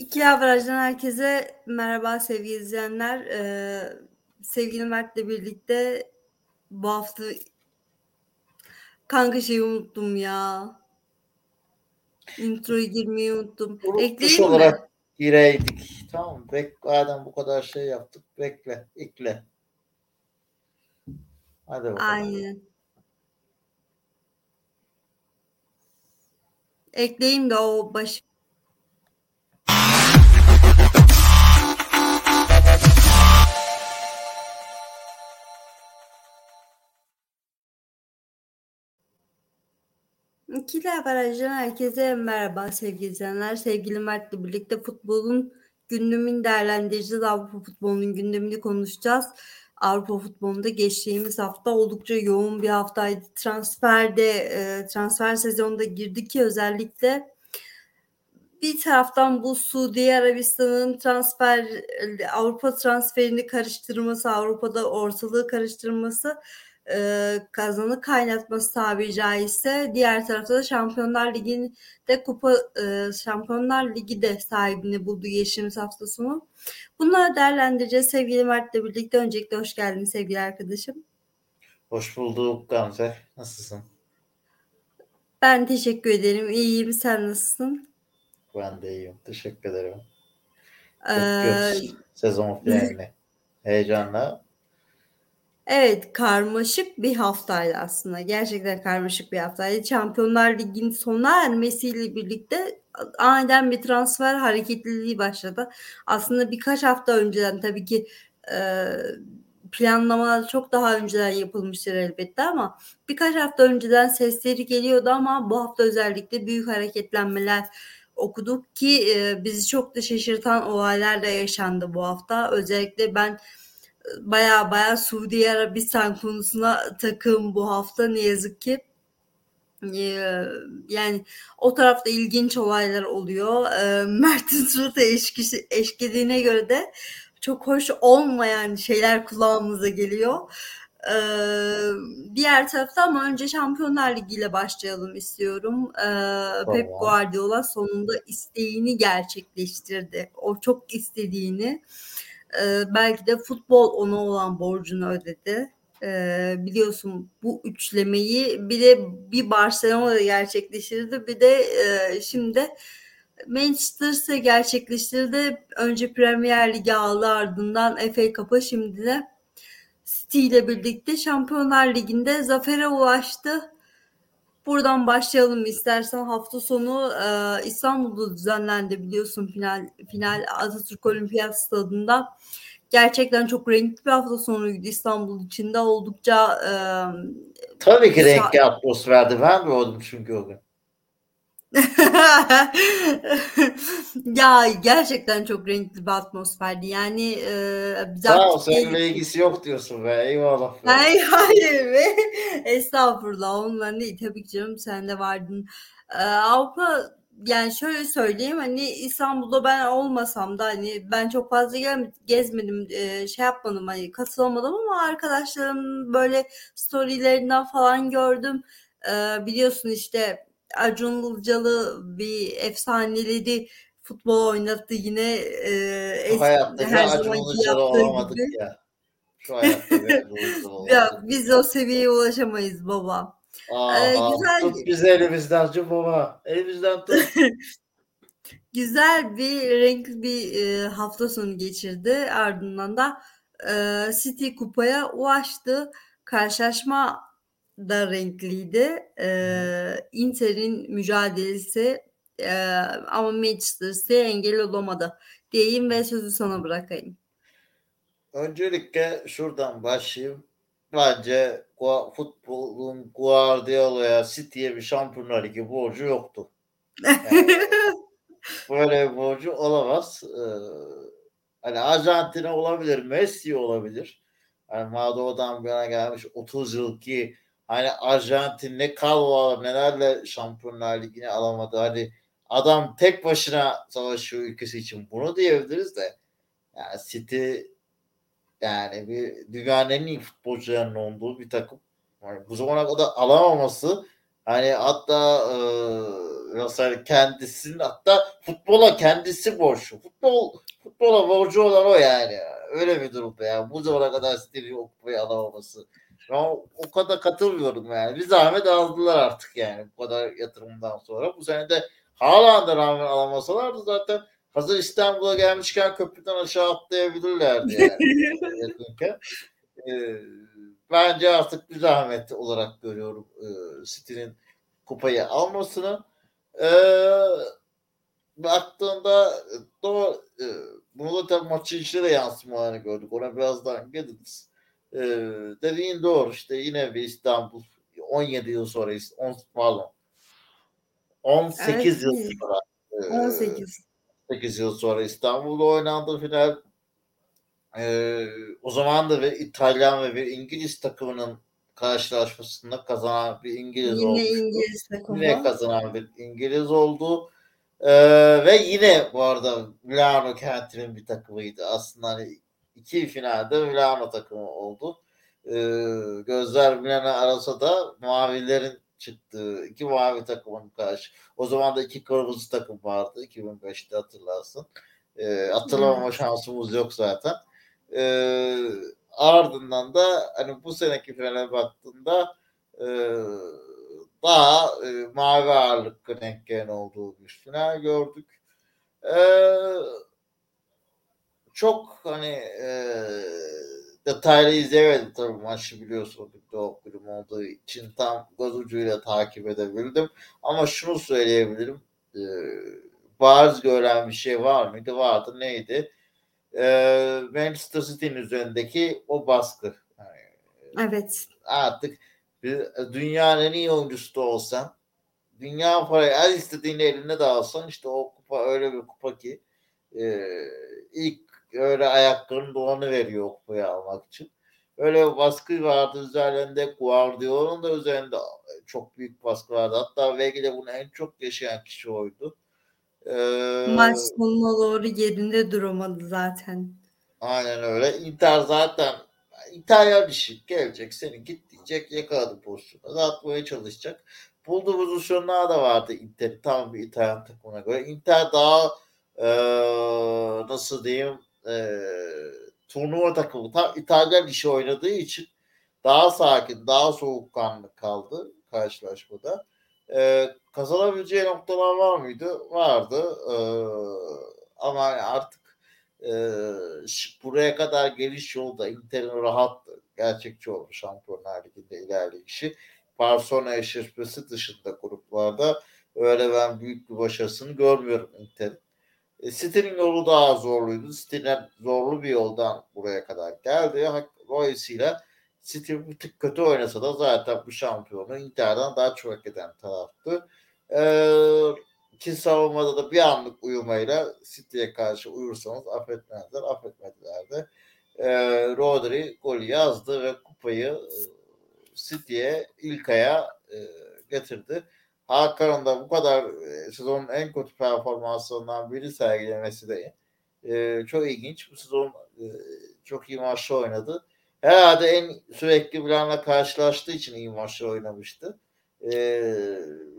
İki Avraj'dan herkese merhaba sevgili izleyenler. Ee, sevgili Mert'le birlikte bu hafta kanka şeyi unuttum ya. Introyu girmeyi unuttum. Ekleyeyim olarak mi? gireydik. Tamam. Bek madem bu kadar şey yaptık. Bekle. ekle. Hadi bakalım. Aynen. Ekleyeyim de o baş İkili Avaraj'dan herkese merhaba sevgili izleyenler. Sevgili Mert'le birlikte futbolun gündemini değerlendireceğiz. Avrupa futbolunun gündemini konuşacağız. Avrupa futbolunda geçtiğimiz hafta oldukça yoğun bir haftaydı. Transferde, e, transfer sezonunda girdi ki özellikle bir taraftan bu Suudi Arabistan'ın transfer Avrupa transferini karıştırması, Avrupa'da ortalığı karıştırması e, kazanı kaynatması tabiri caizse diğer tarafta da Şampiyonlar Ligi'nde kupa e, Şampiyonlar Ligi de sahibini buldu geçtiğimiz hafta sonu. Bunları değerlendireceğiz. Sevgili Mert'le birlikte öncelikle hoş geldin sevgili arkadaşım. Hoş bulduk Gamze. Nasılsın? Ben teşekkür ederim. İyiyim. Sen nasılsın? Ben de iyiyim. Teşekkür ederim. Ee, Bekliyoruz sezon finalini. Heyecanla. Evet karmaşık bir haftaydı aslında. Gerçekten karmaşık bir haftaydı. Şampiyonlar Ligi'nin sona ermesiyle birlikte aniden bir transfer hareketliliği başladı. Aslında birkaç hafta önceden tabii ki e, planlamalar çok daha önceden yapılmıştır elbette ama birkaç hafta önceden sesleri geliyordu ama bu hafta özellikle büyük hareketlenmeler okuduk ki e, bizi çok da şaşırtan olaylar da yaşandı bu hafta. Özellikle ben baya baya Suudi Arabistan konusuna takım bu hafta ne yazık ki. Ee, yani o tarafta ilginç olaylar oluyor. Ee, Mert'in suratı eşkisi, eşkediğine göre de çok hoş olmayan şeyler kulağımıza geliyor. Ee, diğer tarafta ama önce Şampiyonlar Ligi ile başlayalım istiyorum. Ee, Tamam. Pep Guardiola sonunda isteğini gerçekleştirdi. O çok istediğini. Ee, belki de futbol ona olan borcunu ödedi. Ee, biliyorsun bu üçlemeyi bir de bir Barcelona'da gerçekleştirdi bir de e, şimdi Manchester'da gerçekleştirdi. Önce Premier Ligi aldı ardından FA Cup'a şimdi de City ile birlikte Şampiyonlar Ligi'nde zafere ulaştı. Buradan başlayalım istersen hafta sonu e, İstanbul'da düzenlendi biliyorsun final final Atatürk Olimpiyat Stadı'nda. Gerçekten çok renkli bir hafta sonuydu İstanbul içinde oldukça e, Tabii ki renkli atmosferdi. Ben de oldum çünkü o gün. ya gerçekten çok renkli bir atmosferdi. Yani e, biz Sağ ol. Seninle ilgisi yok diyorsun be. Eyvallah. Be. Hayır hayır be. Estağfurullah onunla değil tabii ki canım sen de vardın. Ee, Avrupa yani şöyle söyleyeyim hani İstanbul'da ben olmasam da hani ben çok fazla gezmedim e, şey yapmadım hani katılamadım ama arkadaşlarım böyle storylerinden falan gördüm. Ee, biliyorsun işte Acun Ilıcalı bir efsaneleri futbol oynattı yine e, eski, her zamanki yaptığı olamadık gibi. ya. Şu Ya biz o seviyeye ulaşamayız baba. Ee, Aha, güzel tut bizi elimizden Acun baba. Elimizden tut. güzel bir renkli bir e, hafta sonu geçirdi. Ardından da e, City kupaya ulaştı. Karşılaşma da renkliydi. E, Inter'in mücadelesi e, ama Manchester City engel olamadı diyeyim ve sözü sana bırakayım. Öncelikle şuradan başlayayım. Bence futbolun Guardiola'ya, City'ye bir Şampiyonlar Ligi borcu yoktu. Yani böyle bir borcu olamaz. Ee, hani Arjantin'e olabilir, Messi olabilir. Hani Mado'dan bir yana gelmiş 30 yıl ki hani Arjantin'le Calvo nelerle Şampiyonlar Ligi'ni alamadı. Hani adam tek başına savaşıyor ülkesi için. Bunu diyebiliriz de yani City yani bir dünyanın en iyi futbolcularının olduğu bir takım. Yani bu zamana kadar alamaması hani hatta e, mesela kendisinin hatta futbola kendisi borçlu. Futbol futbola borcu olan o yani. Öyle bir durumda yani. Bu zamana kadar City'nin o kupayı alamaması. O, o kadar katılmıyorum yani. Bir zahmet aldılar artık yani bu kadar yatırımdan sonra. Bu sene de hala da rağmen alamasalardı zaten hazır İstanbul'a gelmişken köprüden aşağı atlayabilirlerdi yani. ee, bence artık bir zahmet olarak görüyorum e, City'nin kupayı almasını. E, baktığında doğru, e, bunu da tabii maçın içinde de yansımalarını gördük. Ona birazdan geliriz. E, dediğin doğru işte yine bir İstanbul 17 yıl sonra 10 pardon 18 evet. yıl sonra 18 8 yıl sonra İstanbul'da oynandı final. Ee, o zaman da bir İtalyan ve bir İngiliz takımının karşılaşmasında kazanan bir İngiliz yine oldu. İngiliz takımı. Yine kazanan bir İngiliz oldu. Ee, ve yine bu arada Milano kentinin bir takımıydı. Aslında hani iki finalde Milano takımı oldu. Ee, gözler Milano arasa da mavilerin çıktığı iki mavi takımın karşı. O zaman da iki kırmızı takım vardı 2005'te hatırlarsın. Ee, hatırlamama hmm. şansımız yok zaten. Ee, ardından da hani bu seneki finale baktığında e, daha e, mavi ağırlıklı renklerin olduğu bir final gördük. Ee, çok hani e, detaylı izleyemedim tabii maçı biliyorsun bir doğu kulübüm olduğu için tam göz ucuyla takip edebildim. Ama şunu söyleyebilirim. E, bariz gören bir şey var mıydı? Vardı. Neydi? E, Manchester City'nin üzerindeki o baskı. Yani, evet. Artık bir, dünyanın en iyi oyuncusu da olsan dünya parayı her istediğini eline de alsan işte o kupa öyle bir kupa ki e, ilk öyle ayaklarının dolanı veriyor kupayı almak için. Öyle baskı vardı üzerinde Guardiola'nın da üzerinde çok büyük baskı vardı. Hatta belki de bunu en çok yaşayan kişi oydu. Ee, Maç sonuna doğru yerinde duramadı zaten. Aynen öyle. Inter zaten İtalya işi gelecek seni git diyecek yakaladı pozisyonu. Dağıtmaya çalışacak. Bulduğu pozisyonlar da vardı Inter tam bir İtalyan takımına göre. Inter daha ee, nasıl diyeyim e, turnuva takımı tam İtalyan işi oynadığı için daha sakin, daha soğukkanlı kaldı karşılaşmada. E, kazanabileceği noktalar var mıydı? Vardı. E, ama artık e, buraya kadar geliş yolda Inter'in rahat gerçekçi oldu Şampiyonlar Ligi'nde ilerleyişi. Barcelona eşleşmesi dışında gruplarda öyle ben büyük bir başarısını görmüyorum Inter'in. E, City'nin yolu daha zorluydu. City'nin zorlu bir yoldan buraya kadar geldi. Dolayısıyla City bir tık kötü oynasa da zaten bu şampiyonu Inter'den daha çok hak eden taraftı. Ee, savunmada da bir anlık uyumayla City'ye karşı uyursanız affetmezler. Affetmediler de. Ee, Rodri golü yazdı ve kupayı e, City'ye ilk aya e, getirdi. Hakan'ın da bu kadar e, sezonun en kötü performanslarından biri sergilemesi de e, çok ilginç. Bu sezon e, çok iyi maçlar oynadı. Herhalde en sürekli Bülent'le karşılaştığı için iyi maçlar oynamıştı. E,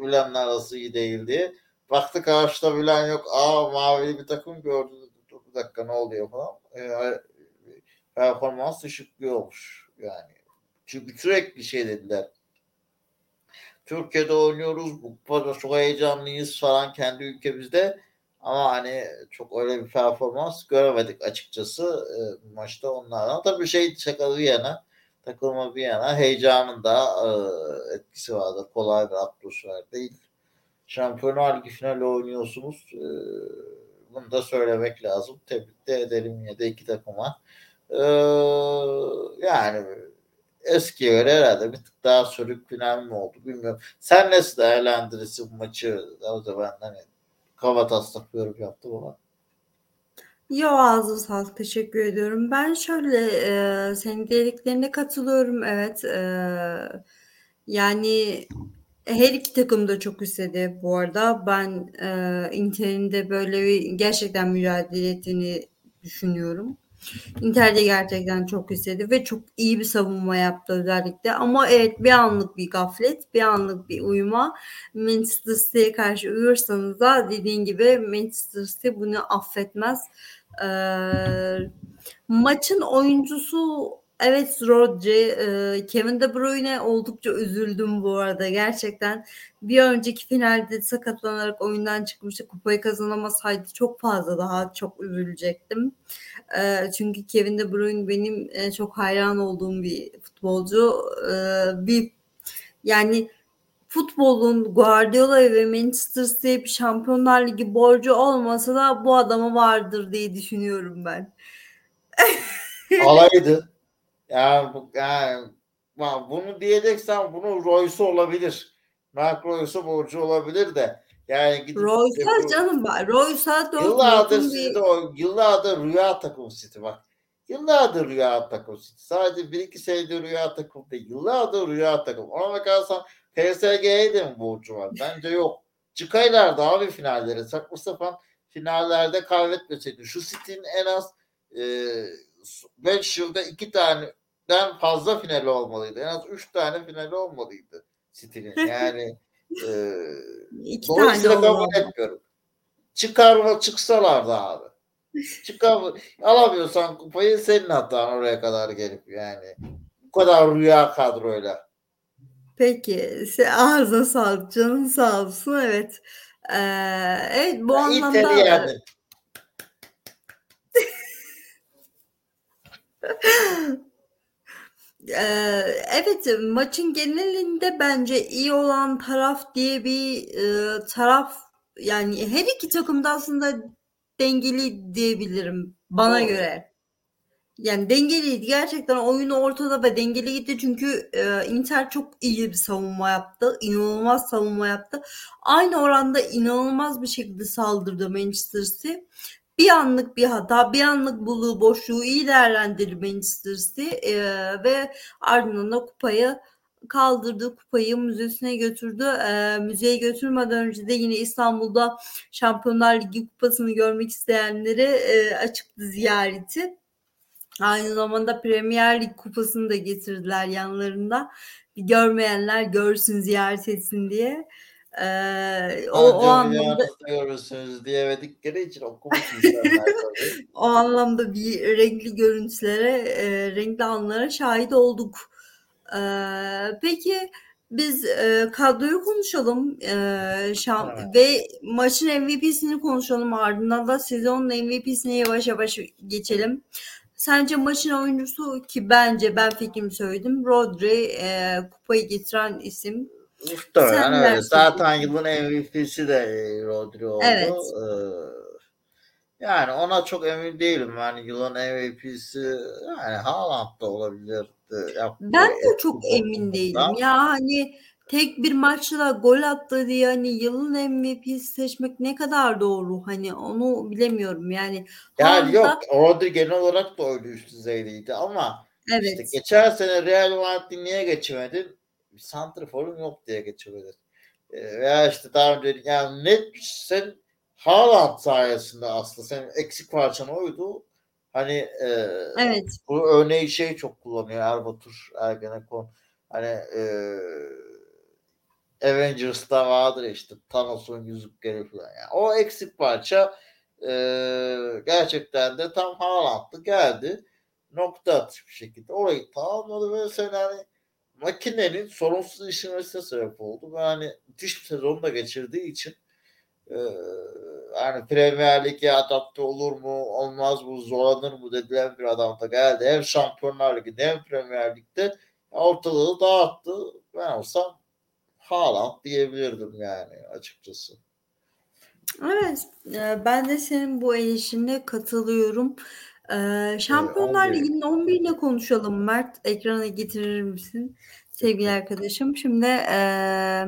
Bülent'le arası iyi değildi. Baktı karşıda Bülent yok. Aa mavi bir takım gördü. Bir dakika ne oluyor falan. E, performans düşüklüğü olmuş. Yani çünkü sürekli şey dediler Türkiye'de oynuyoruz. Bu kadar çok heyecanlıyız falan kendi ülkemizde. Ama hani çok öyle bir performans göremedik açıkçası e, maçta onlardan. Tabii şey şakalı bir yana takılma bir yana heyecanın da e, etkisi vardı. Kolay bir atmosfer değil. Şampiyonlar Ligi finali oynuyorsunuz. E, bunu da söylemek lazım. Tebrik de edelim ya da iki takıma. E, yani eskiye göre herhalde bir tık daha sürük final mi oldu bilmiyorum. Sen nasıl değerlendirirsin bu maçı? O ben hani kava taslak yorum yaptım ama. Yo ağzım sağlık teşekkür ediyorum. Ben şöyle e, senin dediklerine katılıyorum evet. E, yani her iki takım da çok istedi bu arada. Ben e, Inter'in de böyle bir gerçekten mücadele ettiğini düşünüyorum. Inter de gerçekten çok istedi ve çok iyi bir savunma yaptı özellikle. Ama evet bir anlık bir gaflet, bir anlık bir uyuma. Manchester City'ye karşı uyursanız da dediğin gibi Manchester City bunu affetmez. Ee, maçın oyuncusu Evet Rodri, e, Kevin De Bruyne oldukça üzüldüm bu arada gerçekten. Bir önceki finalde sakatlanarak oyundan çıkmıştı. Kupayı kazanamasaydı çok fazla daha çok üzülecektim. E, çünkü Kevin De Bruyne benim e, çok hayran olduğum bir futbolcu. Bir yani futbolun Guardiola ve Manchester City Şampiyonlar Ligi borcu olmasa da bu adama vardır diye düşünüyorum ben. Alaydı. Yani, bu, yani bunu diyeceksen bunu Royce olabilir. Mark Royce'a borcu olabilir de. Yani gidip Royce'a canım bak. Royce'a yıllardır bir... o, yıllardır rüya takım City bak. Yıllardır rüya takım City. Sadece bir iki senedir rüya takım değil. Yıllardır rüya takım. Ona bakarsan PSG'ye de mi borcu var? Bence yok. Çıkaylardı abi finalleri. Saçma sapan finallerde kaybetmeseydi. Şu City'nin en az 5 e, yılda iki tane den fazla finali olmalıydı. En az 3 tane finali olmalıydı City'nin. Yani e, dolayısıyla kabul etmiyorum. Çıkarma çıksalardı abi. Çıkar, alamıyorsan kupayı senin hatan oraya kadar gelip yani. Bu kadar rüya kadroyla. Peki. Ağzına sağlık. Canın sağ olsun. Evet. Ee, evet bu ya anlamda yani. evet maçın genelinde bence iyi olan taraf diye bir taraf yani her iki takım da aslında dengeli diyebilirim bana Doğru. göre. Yani dengeliydi. Gerçekten oyunu ortada ve dengeli gitti. Çünkü e, Inter çok iyi bir savunma yaptı. inanılmaz savunma yaptı. Aynı oranda inanılmaz bir şekilde saldırdı Manchester City bir anlık bir hata, bir anlık buluğu boşluğu iyi değerlendirdi Manchester e, ve ardından da kupayı kaldırdı kupayı müzesine götürdü. E, müzeye götürmeden önce de yine İstanbul'da Şampiyonlar Ligi kupasını görmek isteyenlere e, açıktı ziyareti. Aynı zamanda Premier Lig kupasını da getirdiler yanlarında. Bir görmeyenler görsün ziyaret etsin diye. Ee, o, o anlamda görürsünüz diyemedikleri için okumuş o anlamda bir renkli görüntülere, e, renkli anlara şahit olduk. E, peki biz e, kadroyu konuşalım e, şam evet. ve maçın MVP'sini konuşalım ardından da sezonun MVP'sine yavaş yavaş geçelim. Sence maçın oyuncusu ki bence ben fikrimi söyledim. Rodri e, kupayı getiren isim Muhtemelen öyle. Zaten yılın MVP'si de e, Rodri oldu. Evet. Ee, yani ona çok emin değilim. Yani yılın MVP'si yani Haaland da olabilir. Ben de çok emin değilim. Ya hani tek bir maçla gol attı diye hani yılın MVP'si seçmek ne kadar doğru hani onu bilemiyorum yani. Yani yok Rodri genel olarak da öyle üst düzeydeydi ama evet. işte geçen sene Real Madrid'i niye geçemedin? Bir santrforum yok diye geçebilir. E, veya işte daha önce yani net sen Haaland sayesinde aslında senin eksik parçan oydu. Hani e, evet. bu örneği şey çok kullanıyor Erbatur Ergenekon. Hani e, Avengers'ta vardır işte Thanos'un yüzükleri falan. Yani o eksik parça e, gerçekten de tam Haaland'lı geldi. Nokta atış bir şekilde. Orayı tamamladı ve sen hani makinenin sorunsuz işlemesine sebep oldu. Ve hani müthiş bir sezonu da geçirdiği için e, yani Premier Lig'e adapte olur mu olmaz mı zorlanır mı dedilen bir adam da geldi. Hem Şampiyonlar Ligi'nde hem Premier Lig'de ortalığı dağıttı. Ben olsam Haaland diyebilirdim yani açıkçası. Evet ben de senin bu eleştirine katılıyorum. Ee, Şampiyonlar Ligi'nin 11'ine konuşalım Mert. Ekrana getirir misin sevgili arkadaşım? Şimdi ee,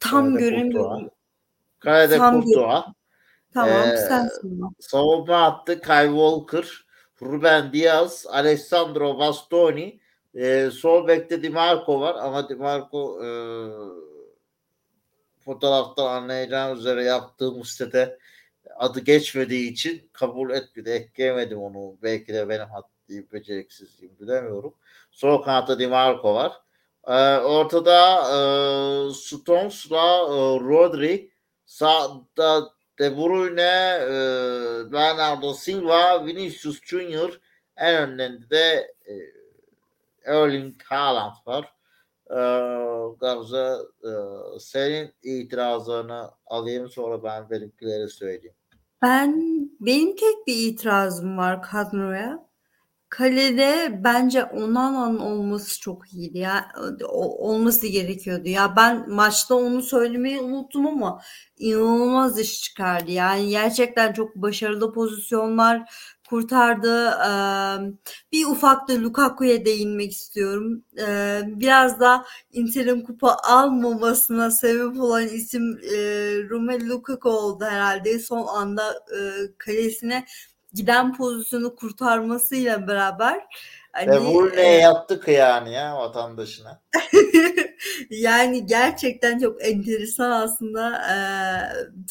tam göremiyorum. Kalede Kurtuğa. Tamam ee, sensin. Savunma attı Kyle Walker, Ruben Diaz, Alessandro Bastoni, e, sol bekte Di Marco var ama Di Marco e, fotoğraftan anlayacağım üzere yaptığı Mustet'e adı geçmediği için kabul etmedi. Ekleyemedim onu. Belki de benim haddiyim, beceriksizliğim bilemiyorum. Sol kanatta Di Marco var. Ee, ortada e, Stones'la e, Rodri. Sağda De Bruyne, e, Bernardo Silva, Vinicius Junior. En önlerinde de e, Erling Haaland var. Ee, Gamze e, senin itirazlarını alayım sonra ben benimkileri söyleyeyim. Ben benim tek bir itirazım var kadroya. Kalede bence Onana'nın olması çok iyiydi ya. olması gerekiyordu. Ya ben maçta onu söylemeyi unuttum ama inanılmaz iş çıkardı. Yani gerçekten çok başarılı pozisyonlar kurtardı. bir ufak da Lukaku'ya değinmek istiyorum. biraz da Inter'in kupa almamasına sebep olan isim e, Romelu Lukaku oldu herhalde. Son anda kalesine giden pozisyonu kurtarmasıyla beraber Hani, e bu ne yaptık yani ya vatandaşına. yani gerçekten çok enteresan aslında e,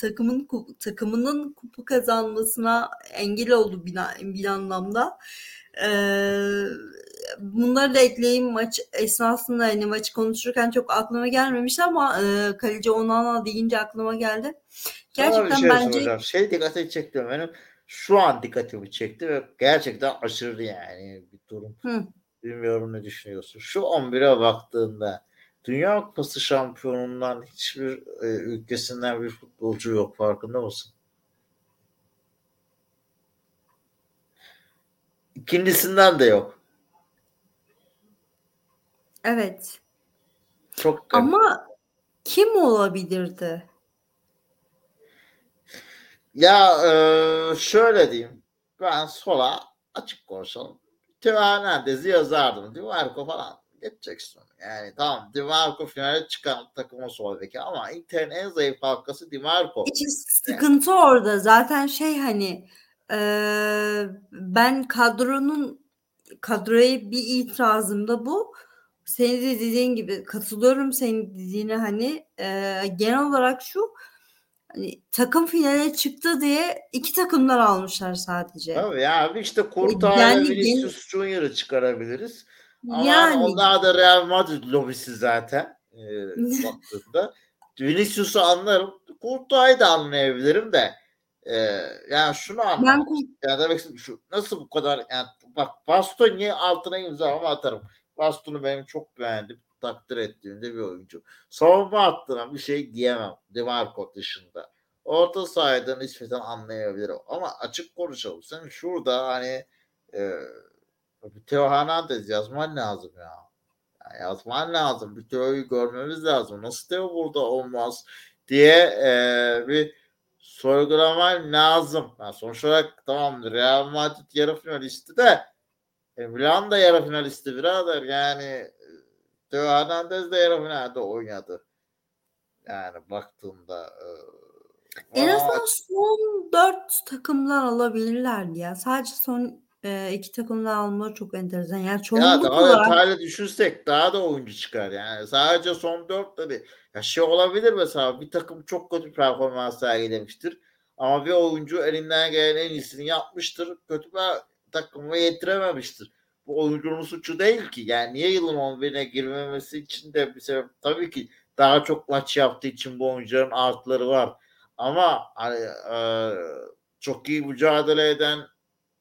takımın takımının kupa kazanmasına engel oldu bir, bir anlamda. E, bunları da ekleyeyim maç esnasında hani maçı konuşurken çok aklıma gelmemişti ama e, kaleci Onana deyince aklıma geldi. Gerçekten şey bence soracağım. şey dikkatimi çekti benim şu an dikkatimi çekti ve gerçekten aşırı yani bir durum. Hı. Bilmiyorum ne düşünüyorsun. Şu 11'e baktığında Dünya Kupası şampiyonundan hiçbir e, ülkesinden bir futbolcu yok farkında mısın? İkincisinden de yok. Evet. Çok Ama kim olabilirdi? Ya e, şöyle diyeyim. Ben sola açık konuşalım. Teo Hernandez'i yazardım. Dimarco falan geçeceksin. Yani tamam Dimarco finale çıkan takımın sol beki ama Inter'in en zayıf halkası Dimarco. Hiç sıkıntı yani. orada. Zaten şey hani e, ben kadronun kadroya bir itirazım da bu. Senin de dediğin gibi katılıyorum senin dediğine hani e, genel olarak şu hani takım finale çıktı diye iki takımlar almışlar sadece. Tabii ya işte Kurtar yani, Vinicius Junior'ı çıkarabiliriz. Ama yani, onlar da Real Madrid lobisi zaten e, baktığında. Vinicius'u anlarım. Kurtay'ı da anlayabilirim de e, yani şunu anlarım. Ben... Yani demek şu nasıl bu kadar yani bak Bastoni altına imza atarım. Bastonu benim çok beğendim takdir ettiğimde bir oyuncu. Savunma hattına bir şey diyemem. Dimarco dışında. Orta sahada nispeten anlayabilirim. Ama açık konuşalım. Sen şurada hani e, Teo Hernandez yazman lazım ya. Yani yazman lazım. Bir Teo'yu görmemiz lazım. Nasıl Teo burada olmaz diye e, bir sorgulaman lazım. Yani sonuç olarak tamam Real Madrid yarı finalisti de e, Milan da yarı finalisti birader. Yani Teo Hernandez de yarı finalde oynadı. Yani baktığımda e, en azından son dört takımlar alabilirlerdi ya. Sadece son e, iki takımdan almaları çok enteresan. Yani Ya çoğunluk daha olarak detaylı düşünsek daha da oyuncu çıkar yani. Sadece son dört tabii. Ya şey olabilir mesela bir takım çok kötü performans sergilemiştir. Ama bir oyuncu elinden gelen en iyisini yapmıştır. Kötü bir takımı yetirememiştir. Bu oyuncunun suçu değil ki. Yani niye yılın 11'ine girmemesi için de bir sebep. Tabii ki daha çok maç yaptığı için bu oyuncuların artıları var. Ama hani e, çok iyi mücadele eden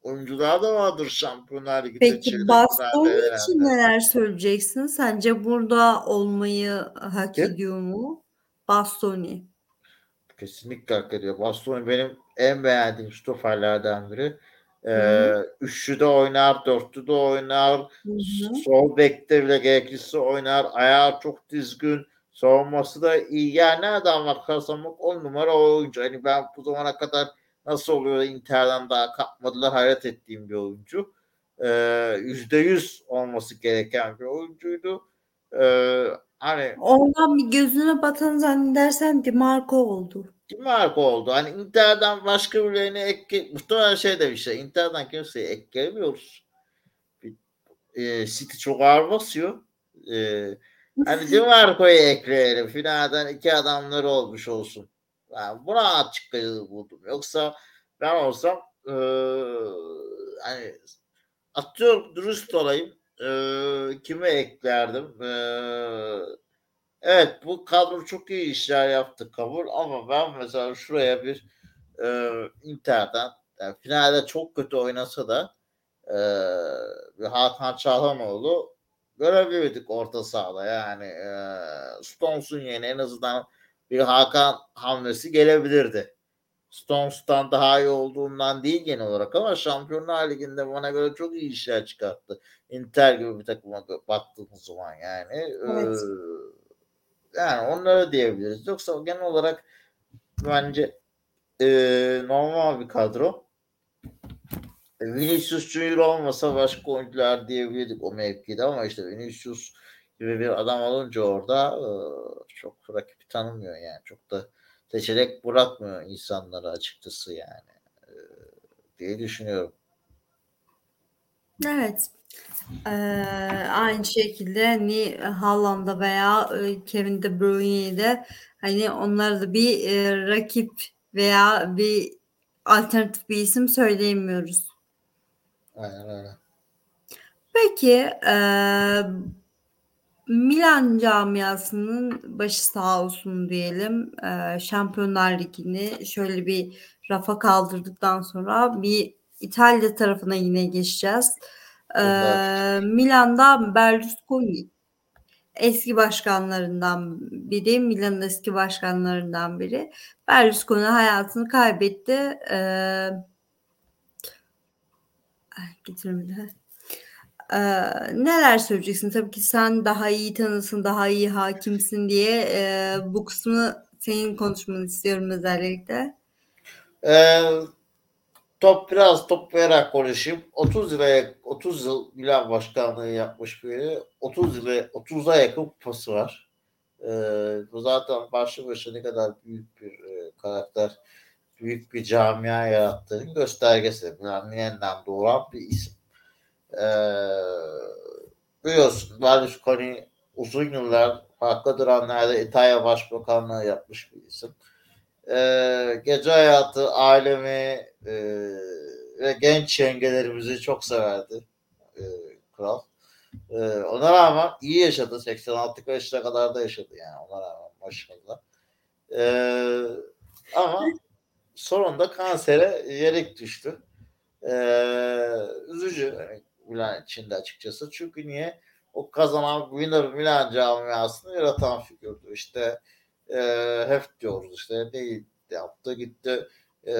oyuncular da vardır Şampiyonlar Ligi'de. Peki Bastoni için neler söyleyeceksin? Sence burada olmayı hak Kim? ediyor mu? Bastoni. Kesinlikle hak ediyor. Bastoni benim en beğendiğim stoperlerden biri. Ee, üçlü de oynar, dörtlü de oynar, Hı-hı. sol bekte bile gerekirse oynar. Ayağı çok dizgin, savunması da iyi. Yani nereden bakarsan bak on numara oyuncu. Hani ben bu zamana kadar nasıl oluyor Inter'den daha kapmadılar hayret ettiğim bir oyuncu. Ee, yüzde yüz olması gereken bir oyuncuydu. Ee, hani Ondan bir gözüne batan zannedersen Dimarco oldu. Dimarco oldu. Hani Inter'den başka birilerini ek muhtemelen şey demişler. Inter'den kimseyi eklemiyoruz. E, City çok ağır basıyor. E, hani Dimarco'yu ekleyelim. Finalden iki adamları olmuş olsun. Yani buna açıklayıcı buldum. Yoksa ben olsam e, hani atıyorum dürüst olayım e, kime eklerdim? E, evet bu kadro çok iyi işler yaptı kabul ama ben mesela şuraya bir e, Inter'den yani finalde çok kötü oynasa da e, bir Hakan Çalhanoğlu görebilirdik orta sahada yani e, Stones'un yerine en azından bir Hakan hamlesi gelebilirdi. Stones'tan daha iyi olduğundan değil genel olarak ama Şampiyonlar Ligi'nde bana göre çok iyi işler çıkarttı. Inter gibi bir takıma baktığımız zaman yani. Evet. Ee, yani onları diyebiliriz. Yoksa genel olarak bence e, normal bir kadro. E, Vinicius Junior olmasa başka oyuncular diyebilirdik o mevkide ama işte Vinicius gibi bir adam olunca orada e, çok rakip tanımıyor yani. Çok da seçerek bırakmıyor insanları açıkçası yani e, diye düşünüyorum. Evet. Ee, aynı şekilde hani Haaland'a veya e, Kevin De Bruyne'de hani onlar da bir e, rakip veya bir alternatif bir isim söyleyemiyoruz. Aynen öyle. Peki e, Milan camiasının başı sağ olsun diyelim. E, Şampiyonlar Ligi'ni şöyle bir rafa kaldırdıktan sonra bir İtalya tarafına yine geçeceğiz. E, Milan'da Berlusconi eski başkanlarından biri, Milan'ın eski başkanlarından biri. Berlusconi hayatını kaybetti. E, getirin ee, neler söyleyeceksin? Tabii ki sen daha iyi tanısın, daha iyi hakimsin diye e, bu kısmı senin konuşmanı istiyorum özellikle. Ee, top biraz toplayarak konuşayım. 30 liraya 30 yıl Milan başkanlığı yapmış biri. 30 yıla 30'a yakın kupası var. Ee, bu zaten başlı başına ne kadar büyük bir e, karakter, büyük bir camia yarattığının göstergesi. Milan'ın yeniden doğan bir isim. Ee, biliyorsun Berlusconi uzun yıllar farklı dönemlerde İtalya Başbakanlığı yapmış bir isim. Ee, gece hayatı, ailemi e, ve genç yengelerimizi çok severdi e, kral. E, ona rağmen iyi yaşadı. 86 yaşına kadar da yaşadı yani ona rağmen maşallah. E, ama sonunda kansere yerik düştü. E, üzücü. Yani Milan içinde açıkçası. Çünkü niye? O kazanan Winner Milan camiasını yaratan figürdü. İşte e, hep diyoruz işte değil yaptı gitti e,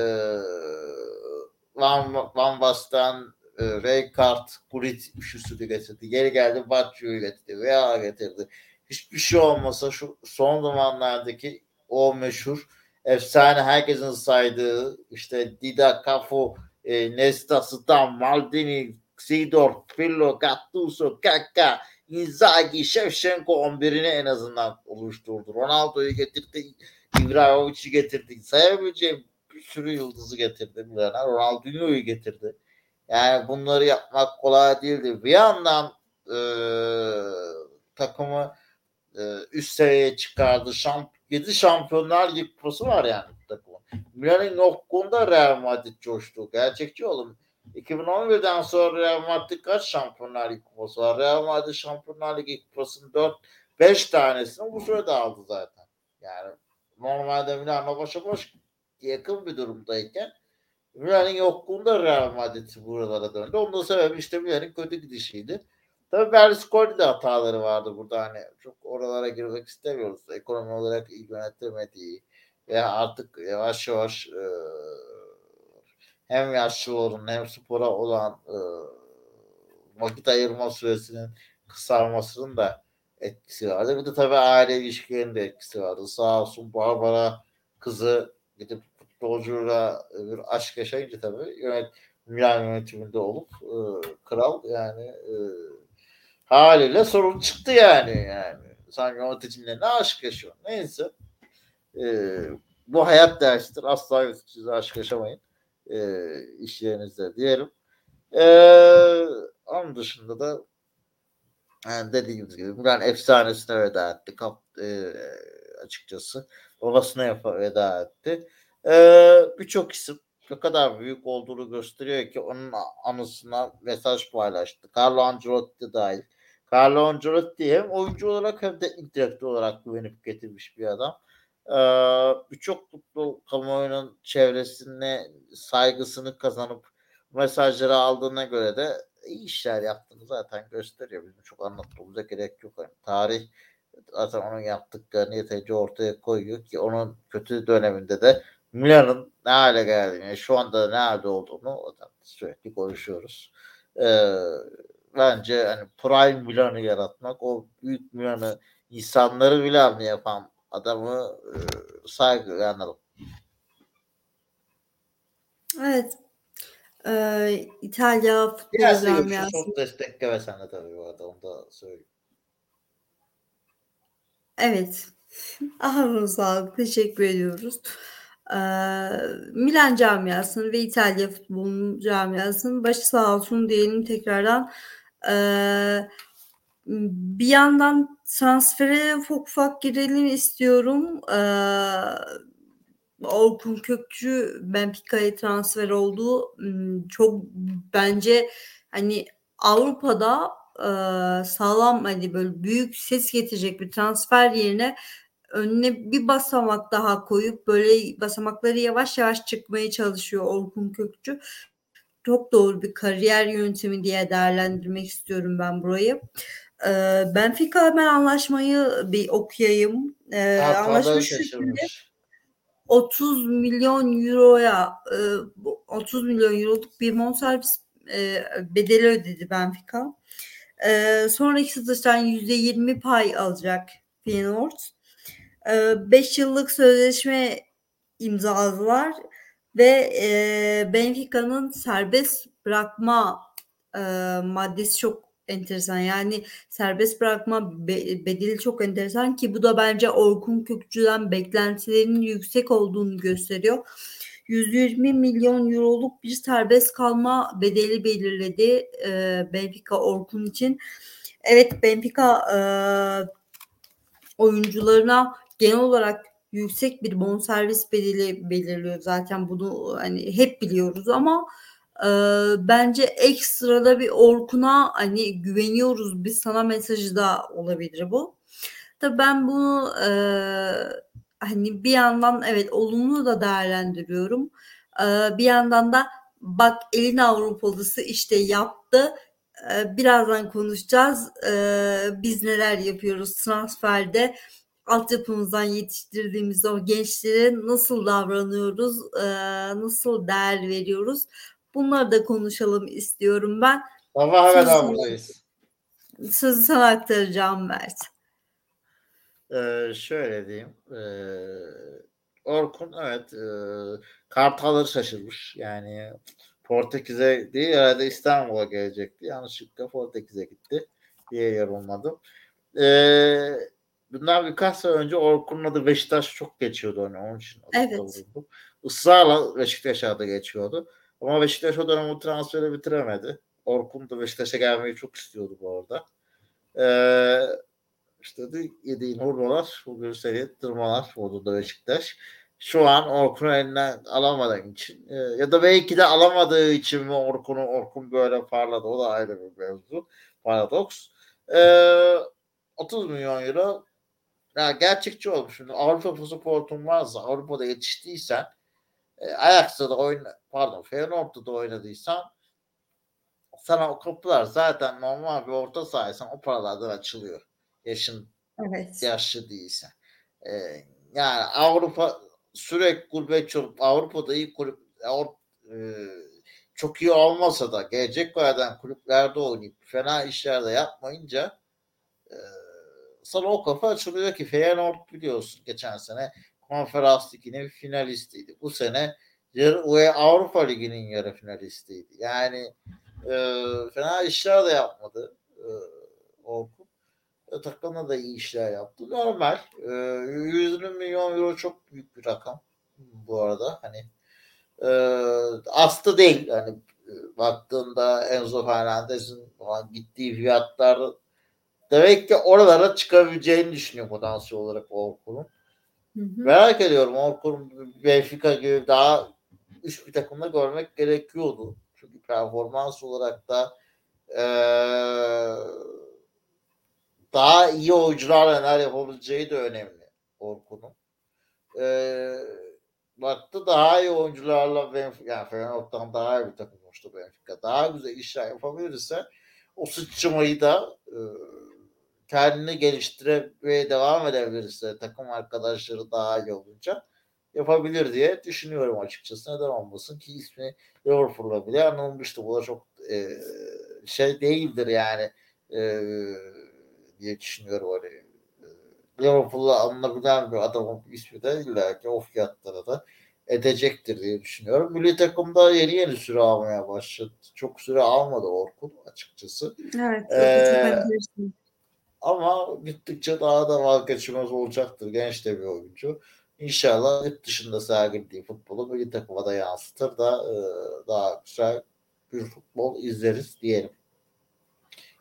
Van, Van Basten e, Rijkaard Gullit üçlüsünü getirdi. Geri geldi Batshuayi getirdi. Veya getirdi. Hiçbir şey olmasa şu son zamanlardaki o meşhur efsane herkesin saydığı işte Dida, Cafu, e, Nesta, Stam, Maldini, Sidor, Pirlo, Gattuso, Kaka, Inzaghi, Shevchenko 11'ini en azından oluşturdu. Ronaldo'yu getirdi, İbrahimovic'i getirdi. Sayabileceğim bir sürü yıldızı getirdi Milan'a. Ronaldinho'yu getirdi. Yani bunları yapmak kolay değildi. Bir yandan e, takımı e, üst seviyeye çıkardı. Şamp 7 şampiyonlar lig kupası var yani takımın. Milan'ın yokluğunda Real Madrid coştu. Gerçekçi oğlum. 2011'den sonra Real Madrid kaç Şampiyonlar Ligi kupası var? Real Madrid Şampiyonlar Ligi kupasının 4 5 tanesini bu sürede aldı zaten. Yani normalde Milan'la başa baş yakın bir durumdayken Milan'ın yokluğunda Real Madrid buralara döndü. Onun da sebebi işte Milan'ın kötü gidişiydi. Tabii Berlusconi de hataları vardı burada hani çok oralara girmek istemiyoruz. Ekonomi olarak iyi yönetemediği ve artık yavaş yavaş e, hem yaşlıların hem spora olan e, vakit ayırma süresinin kısalmasının da etkisi vardı. Bir de tabii aile ilişkilerinin de etkisi vardı. Sağ olsun Barbara kızı gidip futbolcuyla bir aşk yaşayınca tabii yönet, Milan yönetiminde olup e, kral yani e, haliyle sorun çıktı yani yani. Sen yöneticinle ne aşk yaşıyorsun? Neyse. E, bu hayat dersidir. Asla yöneticinize aşk yaşamayın e, işlerinizde diyelim. E, onun dışında da yani dediğimiz gibi Milan efsanesine veda etti kap, e, açıkçası. babasına veda etti. Ee, Birçok isim ne kadar büyük olduğunu gösteriyor ki onun anısına mesaj paylaştı. Carlo Ancelotti dahil. Carlo Ancelotti hem oyuncu olarak hem de direktör olarak güvenip getirmiş bir adam. Birçok futbol kamuoyunun çevresine saygısını kazanıp mesajları aldığına göre de iyi işler yaptığını zaten gösteriyor. Bizim çok anlatmamıza gerek yok. Yani tarih zaten onun yaptıklarını yeterince ortaya koyuyor ki onun kötü döneminde de Milan'ın ne hale geldiğini, şu anda ne halde olduğunu sürekli konuşuyoruz. Ee, bence hani Prime Milan'ı yaratmak, o büyük Milan'ı insanları Milan'ı yapan adamı e, saygılanalım. Evet. Ee, İtalya futbol camiası. çok destekleme sen de tabii bu arada onu da söyleyeyim. Evet. Ağzına sağlık. Teşekkür ediyoruz. Ee, Milan camiasının ve İtalya futbolunun camiasının başı sağ olsun diyelim tekrardan. Ee, bir yandan transfere ufak ufak girelim istiyorum. Ee, Orkun Kökçü Benfica'ya transfer oldu. Hmm, çok bence hani Avrupa'da e, sağlam hani böyle büyük ses getirecek bir transfer yerine önüne bir basamak daha koyup böyle basamakları yavaş yavaş çıkmaya çalışıyor Orkun Kökçü. Çok doğru bir kariyer yöntemi diye değerlendirmek istiyorum ben burayı. Ee, Benfica hemen anlaşmayı bir okuyayım. Ee, anlaşma şu şekilde 30 milyon euroya 30 milyon euroluk bir bonservis bedeli ödedi Benfica. Sonraki satıştan %20 pay alacak Feyenoord. 5 yıllık sözleşme imzaladılar ve Benfica'nın serbest bırakma maddesi çok enteresan. Yani serbest bırakma bedeli çok enteresan ki bu da bence Orkun Kökçü'den beklentilerinin yüksek olduğunu gösteriyor. 120 milyon euroluk bir serbest kalma bedeli belirledi e, Benfica Orkun için. Evet Benfica e, oyuncularına genel olarak yüksek bir bonservis bedeli belirliyor. Zaten bunu hani hep biliyoruz ama bence ekstrada bir Orkun'a hani güveniyoruz biz sana mesajı da olabilir bu. Tabii ben bunu e, hani bir yandan evet olumlu da değerlendiriyorum. E, bir yandan da bak elin Avrupalısı işte yaptı. E, birazdan konuşacağız. E, biz neler yapıyoruz transferde altyapımızdan yetiştirdiğimiz o gençlere nasıl davranıyoruz, e, nasıl değer veriyoruz Bunları da konuşalım istiyorum ben. Sabah hemen buradayız. Sözü sana aktaracağım Mert. Ee, şöyle diyeyim. Ee, Orkun evet e, Kartal'ı şaşırmış. Yani Portekiz'e değil herhalde İstanbul'a gelecekti. Yanlışlıkla Portekiz'e gitti diye yorumladım. Ee, bundan birkaç sene önce Orkun'un adı Beşiktaş çok geçiyordu. Hani onun için evet. Israrla Beşiktaş'a da geçiyordu. Ama Beşiktaş o dönem o transferi bitiremedi. Orkun da Beşiktaş'a gelmeyi çok istiyordu bu arada. Ee, işte de yediğin hurmalar bugün seni tırmalar oldu da Beşiktaş. Şu an Orkun'u elinden alamadığın için e, ya da belki de alamadığı için mi Orkun'u Orkun böyle parladı o da ayrı bir mevzu. Paradoks. Ee, 30 milyon euro ya gerçekçi olmuş. Şimdi Avrupa pasaportun varsa Avrupa'da yetiştiysen e, Ajax'ta da oyna pardon Feyenoord'da da oynadıysan sana o kapılar zaten normal bir orta sahaysan o paralardan açılıyor. Yaşın evet. yaşlı değilsen. E, yani Avrupa sürekli gurbet olup Avrupa'da iyi kulüp e, çok iyi olmasa da gelecek vaden kulüplerde oynayıp fena işlerde yapmayınca e, sana o kafa açılıyor ki Feyenoord biliyorsun geçen sene konferans liginin finalistiydi. Bu sene yarı, Avrupa Ligi'nin yarı finalistiydi. Yani e, fena işler de yapmadı. E, Orkun. E, takımda da iyi işler yaptı. Normal. E, 120 milyon euro çok büyük bir rakam bu arada. Hani e, aslı değil. Hani e, baktığında Enzo Fernandez'in gittiği fiyatlar demek ki oralara çıkabileceğini düşünüyor potansiyel olarak Orkun'un. Hı hı. Merak ediyorum Orkun Benfica gibi daha üst bir takımda görmek gerekiyordu. Çünkü performans olarak da eee, daha iyi oyuncularla neler yapabileceği de önemli Orkun'un. Eee baktı daha iyi oyuncularla Benfica, yani Feyenoord'dan daha iyi bir takım olmuştu Benfica. Daha güzel işler yapabilirse o sıçramayı da eee, kendini geliştirmeye devam edebilirse takım arkadaşları daha iyi olunca yapabilir diye düşünüyorum açıkçası. Neden olmasın ki ismi Liverpool'la bile anılmıştı. Bu da çok e, şey değildir yani e, diye düşünüyorum. Hani, Liverpool'la alınabilen bir adamın ismi de illa ki o fiyatlara da edecektir diye düşünüyorum. Milli takımda yeni yeni süre almaya başladı. Çok süre almadı Orkun açıkçası. Evet. Ee. Ama gittikçe daha da vazgeçilmez olacaktır. Genç de bir oyuncu. İnşallah yurt dışında sergilediği futbolu milli takıma da yansıtır da e, daha güzel bir futbol izleriz diyelim.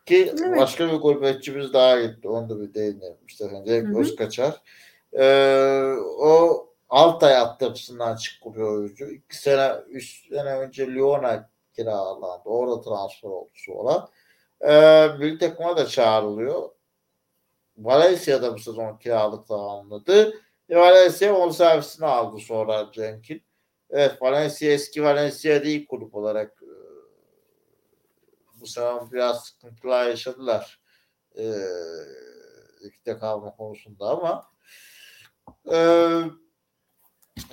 Ki Evet. başka bir gurbetçimiz daha gitti. Onu da bir değinelim. İşte Cenk. Özkaçar. Ee, o Altay altyapısından çıktı bir oyuncu. İki sene, üç sene önce Lyon'a kiralandı. Orada transfer oldu sonra. Ee, milli takıma da çağrılıyor. Valencia'da bu sezon kiralık tamamladı. E, Valencia on servisini aldı sonra Cenk'in. Evet Valencia eski Valencia değil kulüp olarak e, bu sezon biraz sıkıntılar yaşadılar. E, ligde kalma konusunda ama e,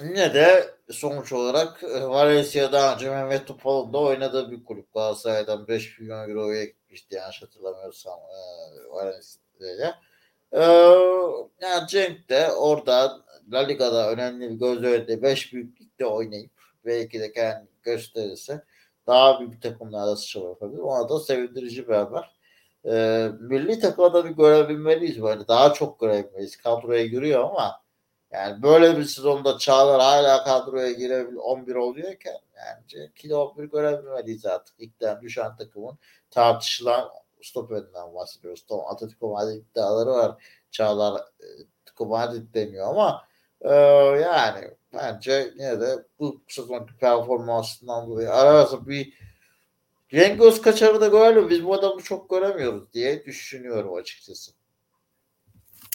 yine de sonuç olarak e, Valencia daha önce Mehmet Topal'ın da oynadığı bir kulüp. Galatasaray'dan 5 milyon euroya gitmişti yanlış hatırlamıyorsam e, Valencia'ya. Ee, yani Cenk de orada La Liga'da önemli bir göz önünde 5 büyüklükte oynayıp belki de kendini gösterirse daha büyük takımlarda sıçrama yapabilir. Ona da sevindirici bir haber. Ee, milli takımda bir görebilmeliyiz böyle. Daha çok görebilmeliyiz. Kadroya giriyor ama yani böyle bir sezonda Çağlar hala kadroya girebilir 11 oluyorken yani Cenk'i de 11 görebilmeliyiz artık. İlkten düşen takımın tartışılan stoperinden bahsediyoruz. Tamam Atletico Madrid iddiaları var. Çağlar e, Atletico Madrid deniyor ama e, yani bence yine de bu sezonki performansından dolayı arası bir Cenk Özkaçar'ı da görelim. Biz bu adamı çok göremiyoruz diye düşünüyorum açıkçası.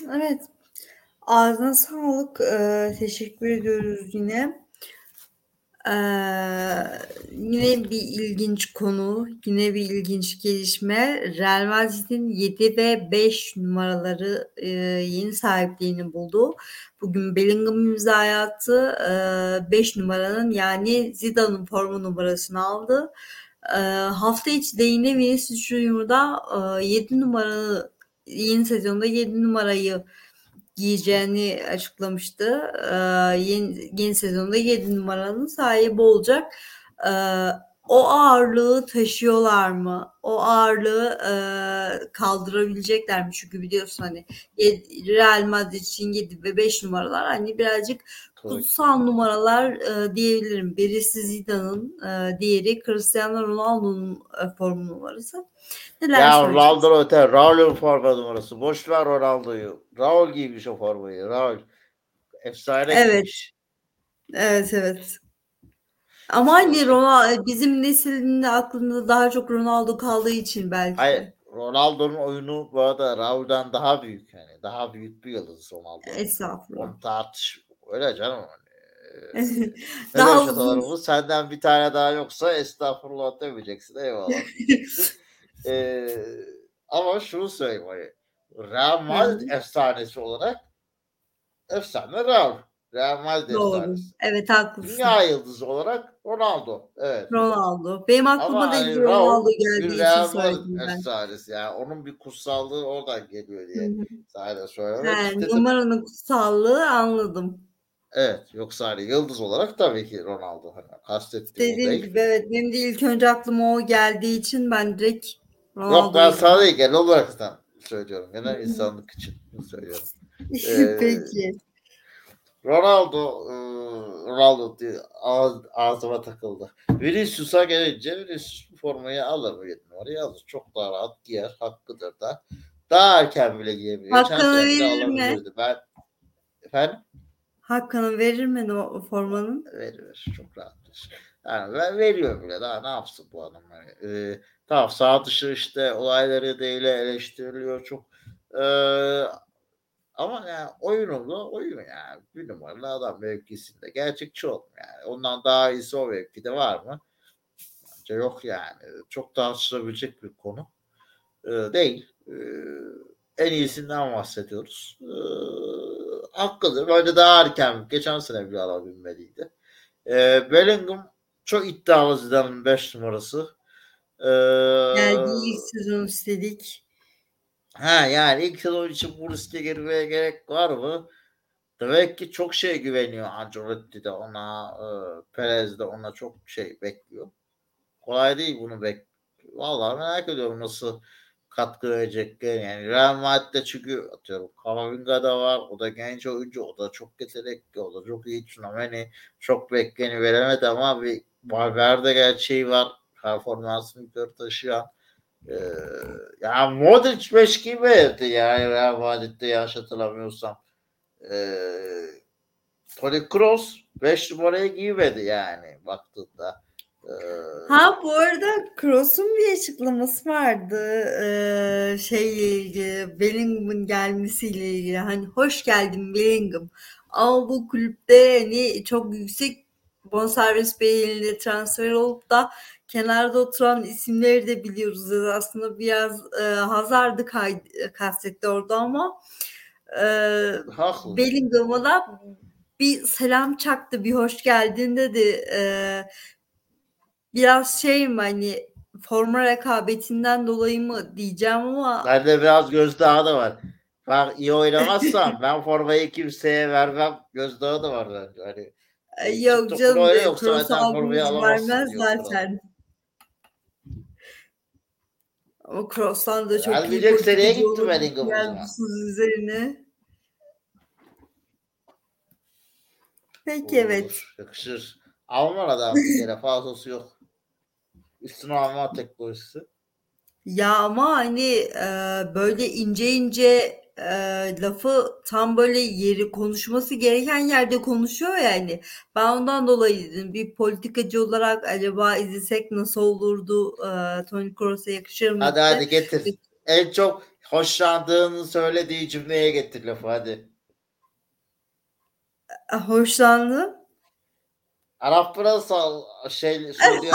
Evet. Ağzına sağlık. Ee, teşekkür ediyoruz yine. Ee, yine bir ilginç konu, yine bir ilginç gelişme. Real Madrid'in 7 ve 5 numaraları e, yeni sahipliğini buldu. Bugün Bellingham imza attı. 5 numaranın yani Zidane'ın forma numarasını aldı. Ee, hafta içi de yine Vinicius Junior'da e, 7 numaralı yeni sezonda 7 numarayı giyeceğini açıklamıştı. Ee, yeni, yeni sezonda 7 numaranın sahibi olacak. Ee, o ağırlığı taşıyorlar mı? O ağırlığı e, kaldırabilecekler mi? Çünkü biliyorsun hani Real Madrid için 7 ve 5 numaralar hani birazcık kutsal numaralar e, diyebilirim. Birisi Zidane'ın, e, diğeri Cristiano Ronaldo'nun e, formu numarası. Neler Ya? Ronaldo öte. Raul'un forma numarası. Boş ver Ronaldo'yu. Raul giymiş o formayı. Raul. Efsane Evet. giymiş. Evet evet. Ama hani Ronaldo bizim neslinin aklında daha çok Ronaldo kaldığı için belki. Hayır. Ronaldo'nun oyunu bu arada Raul'dan daha büyük yani. Daha büyük bir yıldız Ronaldo. Estağfurullah. Onu tartış. Öyle canım. Hani, Daha uzun-? Senden bir tane daha yoksa estağfurullah demeyeceksin. Eyvallah. Ee, ama şunu söyleyeyim hani Real Madrid efsanesi olarak efsane Raul. Real Madrid Doğru. efsanesi. Evet haklısın. Dünya yıldızı olarak Ronaldo. Evet. Ronaldo. Benim aklıma Ama da hani Ronaldo bir geldiği için Real söyledim Madrid ben. efsanesi. Yani onun bir kutsallığı oradan geliyor diye sadece He, istedim. numaranın kutsallığı anladım. Evet. Yoksa hani yıldız olarak tabii ki Ronaldo. Hani kastettiğim Dediğim değil. gibi evet benim de ilk önce aklıma o geldiği için ben direkt Yok ben sana değil genel olarak da söylüyorum. Genel insanlık için söylüyorum. Ee, Peki. Ronaldo Ronaldo diye ağız, ağzıma takıldı. Vinicius'a gelince Vinicius formayı alır mı 7 numarayı alır. Çok daha rahat giyer. Hakkıdır da. Daha erken bile giyebiliyor. Hakkını verir mi? Ben efendim Hakkını verir mi o formanın? Verir verir. Çok rahattır. Yani veriyor bile. Daha ne yapsın bu adam? Yani, e, tamam sağ dışı işte olayları değil eleştiriliyor çok. E, ama yani oyununda oyun yani. Bir numaralı adam mevkisinde. Gerçekçi olun yani. Ondan daha iyisi o mevkide var mı? Bence yok yani. Çok tartışılabilecek bir konu. E, değil. E, en iyisinden bahsediyoruz. E, hakkıdır. Bence daha erken. Geçen sene bir alabilmeliydi. E, Bellingham çok iddialı Zidane'ın 5 numarası. Ee, Geldi ilk sezon istedik. Ha yani ilk sezon için bu riske girmeye gerek var mı? Demek ki çok şey güveniyor Ancelotti de ona, e, Perez de ona çok şey bekliyor. Kolay değil bunu bek. Vallahi merak ediyorum nasıl katkı verecekler. Yani Real Madrid'de çünkü atıyorum Kamavinga da var. O da genç oyuncu. O da çok yetenekli. O da çok iyi. Tsunami çok bekleni veremedi ama bir Valverde gerçeği var. Performansını yukarı taşıyan. Ee, ya Modric 5 gibi verdi yani Real Madrid'de yanlış hatırlamıyorsam. Ee, Toni Kroos 5 numaraya giymedi yani baktığında. Ha bu arada Cross'un bir açıklaması vardı ee, şeyle ilgili Bellingham'ın gelmesiyle ilgili hani hoş geldin Bellingham ama bu kulüpte hani çok yüksek bonservis bedeliyle transfer olup da kenarda oturan isimleri de biliyoruz. Aslında biraz e, Hazard'ı kastetti orada ama e, Bellingham'a da bir selam çaktı, bir hoş geldin dedi. E, biraz şey mi hani forma rekabetinden dolayı mı diyeceğim ama bende biraz gözdağı da var. Ben iyi oynamazsam ben formayı kimseye vermem gözdağı da var bence. Hani Yok canım öyle yoksa zaten formayı vermez zaten. O Cross'tan da çok iyi seneye gitti Bellingham o zaman. üzerine. Peki Olur, evet. Yakışır. Alman adam bir kere fazlası yok. Üstüne alma teknolojisi. Ya ama hani e, böyle ince ince e, lafı tam böyle yeri konuşması gereken yerde konuşuyor yani. Ben ondan dolayı dedim bir politikacı olarak acaba izlesek nasıl olurdu? E, Tony Kroos'a yakışır mı? Hadi hadi getir. En çok hoşlandığını söylediği cümleye getir lafı hadi. Hoşlandım. Arap Pırasal şey Suudi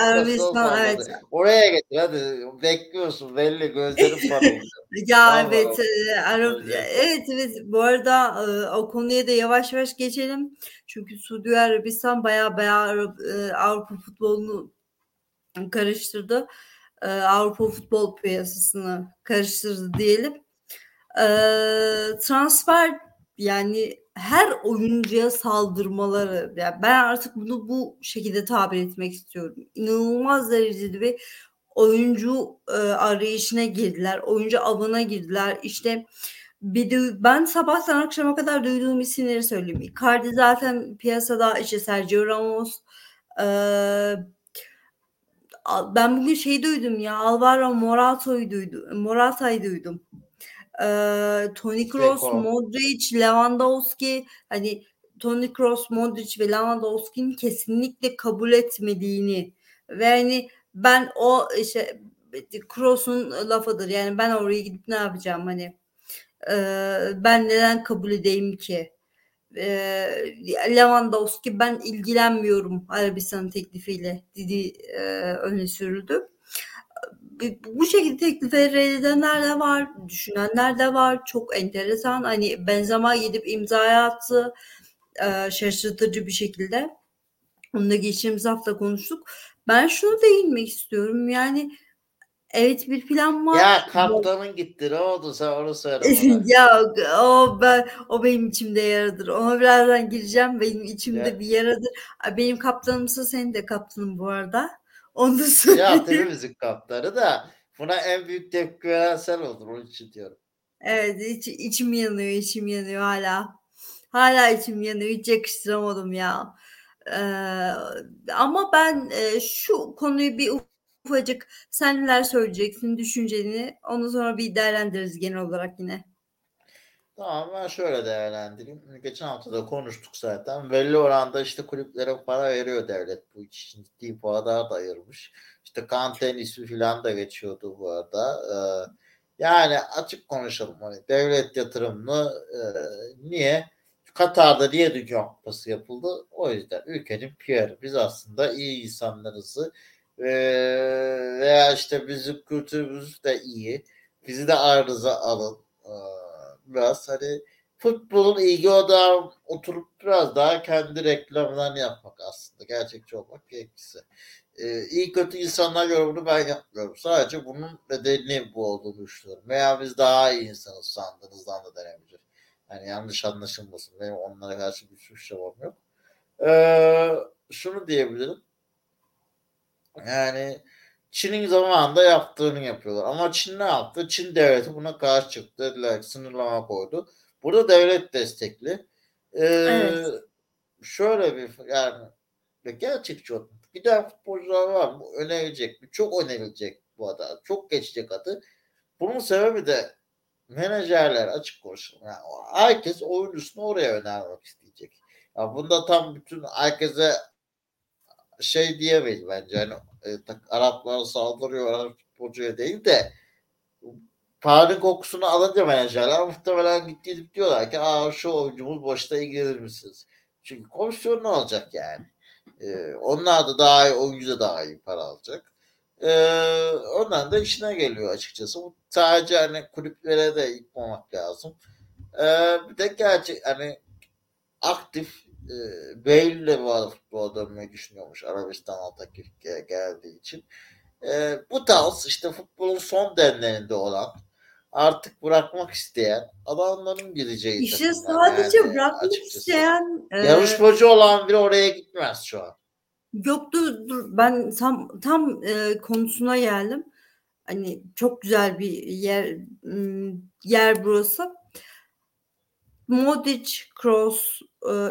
Arabistan evet. Oraya getir hadi bekliyorsun belli gözlerim parlıyor. ya evet e, Arap evet evet bu arada e, o konuya da yavaş yavaş geçelim. Çünkü Suudi Arabistan baya baya e, Avrupa futbolunu karıştırdı. Avrupa futbol piyasasını karıştırdı diyelim. Transfer yani her oyuncuya saldırmaları yani ben artık bunu bu şekilde tabir etmek istiyorum. İnanılmaz derecede bir oyuncu e, arayışına girdiler. Oyuncu avına girdiler. İşte bir de ben sabahtan akşama kadar duyduğum isimleri söyleyeyim. Icardi zaten piyasada işte Sergio Ramos e, ben bugün şey duydum ya Alvaro Morata'yı duydum. Morata'yı duydum e, Toni Kroos, Modric, Lewandowski hani Toni Kroos, Modric ve Lewandowski'nin kesinlikle kabul etmediğini ve hani ben o işte Kroos'un lafıdır yani ben oraya gidip ne yapacağım hani e, ben neden kabul edeyim ki? E, Lewandowski ben ilgilenmiyorum Arabistan teklifiyle dedi e, öne sürüldü bu şekilde teklifleri reddedenler de var, düşünenler de var. Çok enteresan. Hani Benzema gidip imzaya attı. E, şaşırtıcı bir şekilde. Onu da geçtiğimiz hafta konuştuk. Ben şunu değinmek istiyorum. Yani evet bir plan var. Ya kaptanın gitti. Ne oldu sen onu söyle ya o ben o benim içimde yaradır. Ona birazdan gireceğim. Benim içimde ya. bir yaradır. Benim kaptanımsa senin de kaptanın bu arada. Onu da söyleyeyim. Ya hepimizin kaptanı da buna en büyük tepki veren sen oldun. Onun için diyorum. Evet iç, içim yanıyor içim yanıyor hala. Hala içim yanıyor. Hiç yakıştıramadım ya. Ee, ama ben e, şu konuyu bir ufacık sen neler söyleyeceksin düşünceni onu sonra bir değerlendiririz genel olarak yine. Tamam ben şöyle değerlendireyim. Geçen hafta da konuştuk zaten. Belli oranda işte kulüplere para veriyor devlet bu için ciddi paralar da ayırmış. İşte Kanten ismi falan da geçiyordu bu arada. Ee, yani açık konuşalım. Hani devlet yatırımını e, niye? Katar'da niye Dünya Kupası yapıldı? O yüzden ülkenin PR. Biz aslında iyi insanlarızı e, veya işte bizim kültürümüz de iyi. Bizi de aranıza alın. E, biraz hani futbolun ilgi odağı oturup biraz daha kendi reklamlarını yapmak aslında. Gerçekçi olmak gerekirse. Ee, iyi kötü insanlar yorumunu ben yapmıyorum. Sadece bunun bedelini bu olduğunu düşünüyorum. Veya biz daha iyi insanız sandığınızdan da denebilir. Yani yanlış anlaşılmasın. Benim onlara karşı bir suç cevabım yok. Ee, şunu diyebilirim. Yani Çin'in zamanında yaptığını yapıyorlar. Ama Çin ne yaptı? Çin devleti buna karşı çıktı. Dediler sınırlama koydu. Burada devlet destekli. Ee, evet. Şöyle bir yani gerçekçi olun. Giden futbolcular var mı? Önerilecek mi? Çok önerilecek bu adı. Çok geçecek adı. Bunun sebebi de menajerler açık konuşalım. Yani herkes oyuncusunu oraya önermek isteyecek. Ya bunda tam bütün herkese şey diyemeyiz bence. Hani e, Araplar saldırıyor Arap futbolcuya değil de paranın kokusunu alınca menajerler muhtemelen gidip diyorlar ki Aa, şu oyuncumuz boşta ilgilenir misiniz? Çünkü komisyon ne olacak yani? Ee, onlar da daha iyi, oyuncu da daha iyi para alacak. Ee, ondan da işine geliyor açıkçası. Bu sadece hani kulüplere de yıkmamak lazım. Ee, bir de gerçek hani aktif e, Bale'le bu arada futbola dönmeyi düşünüyormuş Arabistan teklif geldiği için. E, bu tarz işte futbolun son demlerinde olan artık bırakmak isteyen adamların gideceği İşte sadece yani, bırakmak açıkçası. isteyen e... yarışmacı olan biri oraya gitmez şu an. Yok dur, dur. ben tam tam e, konusuna geldim. Hani çok güzel bir yer yer burası. Modric, Kroos,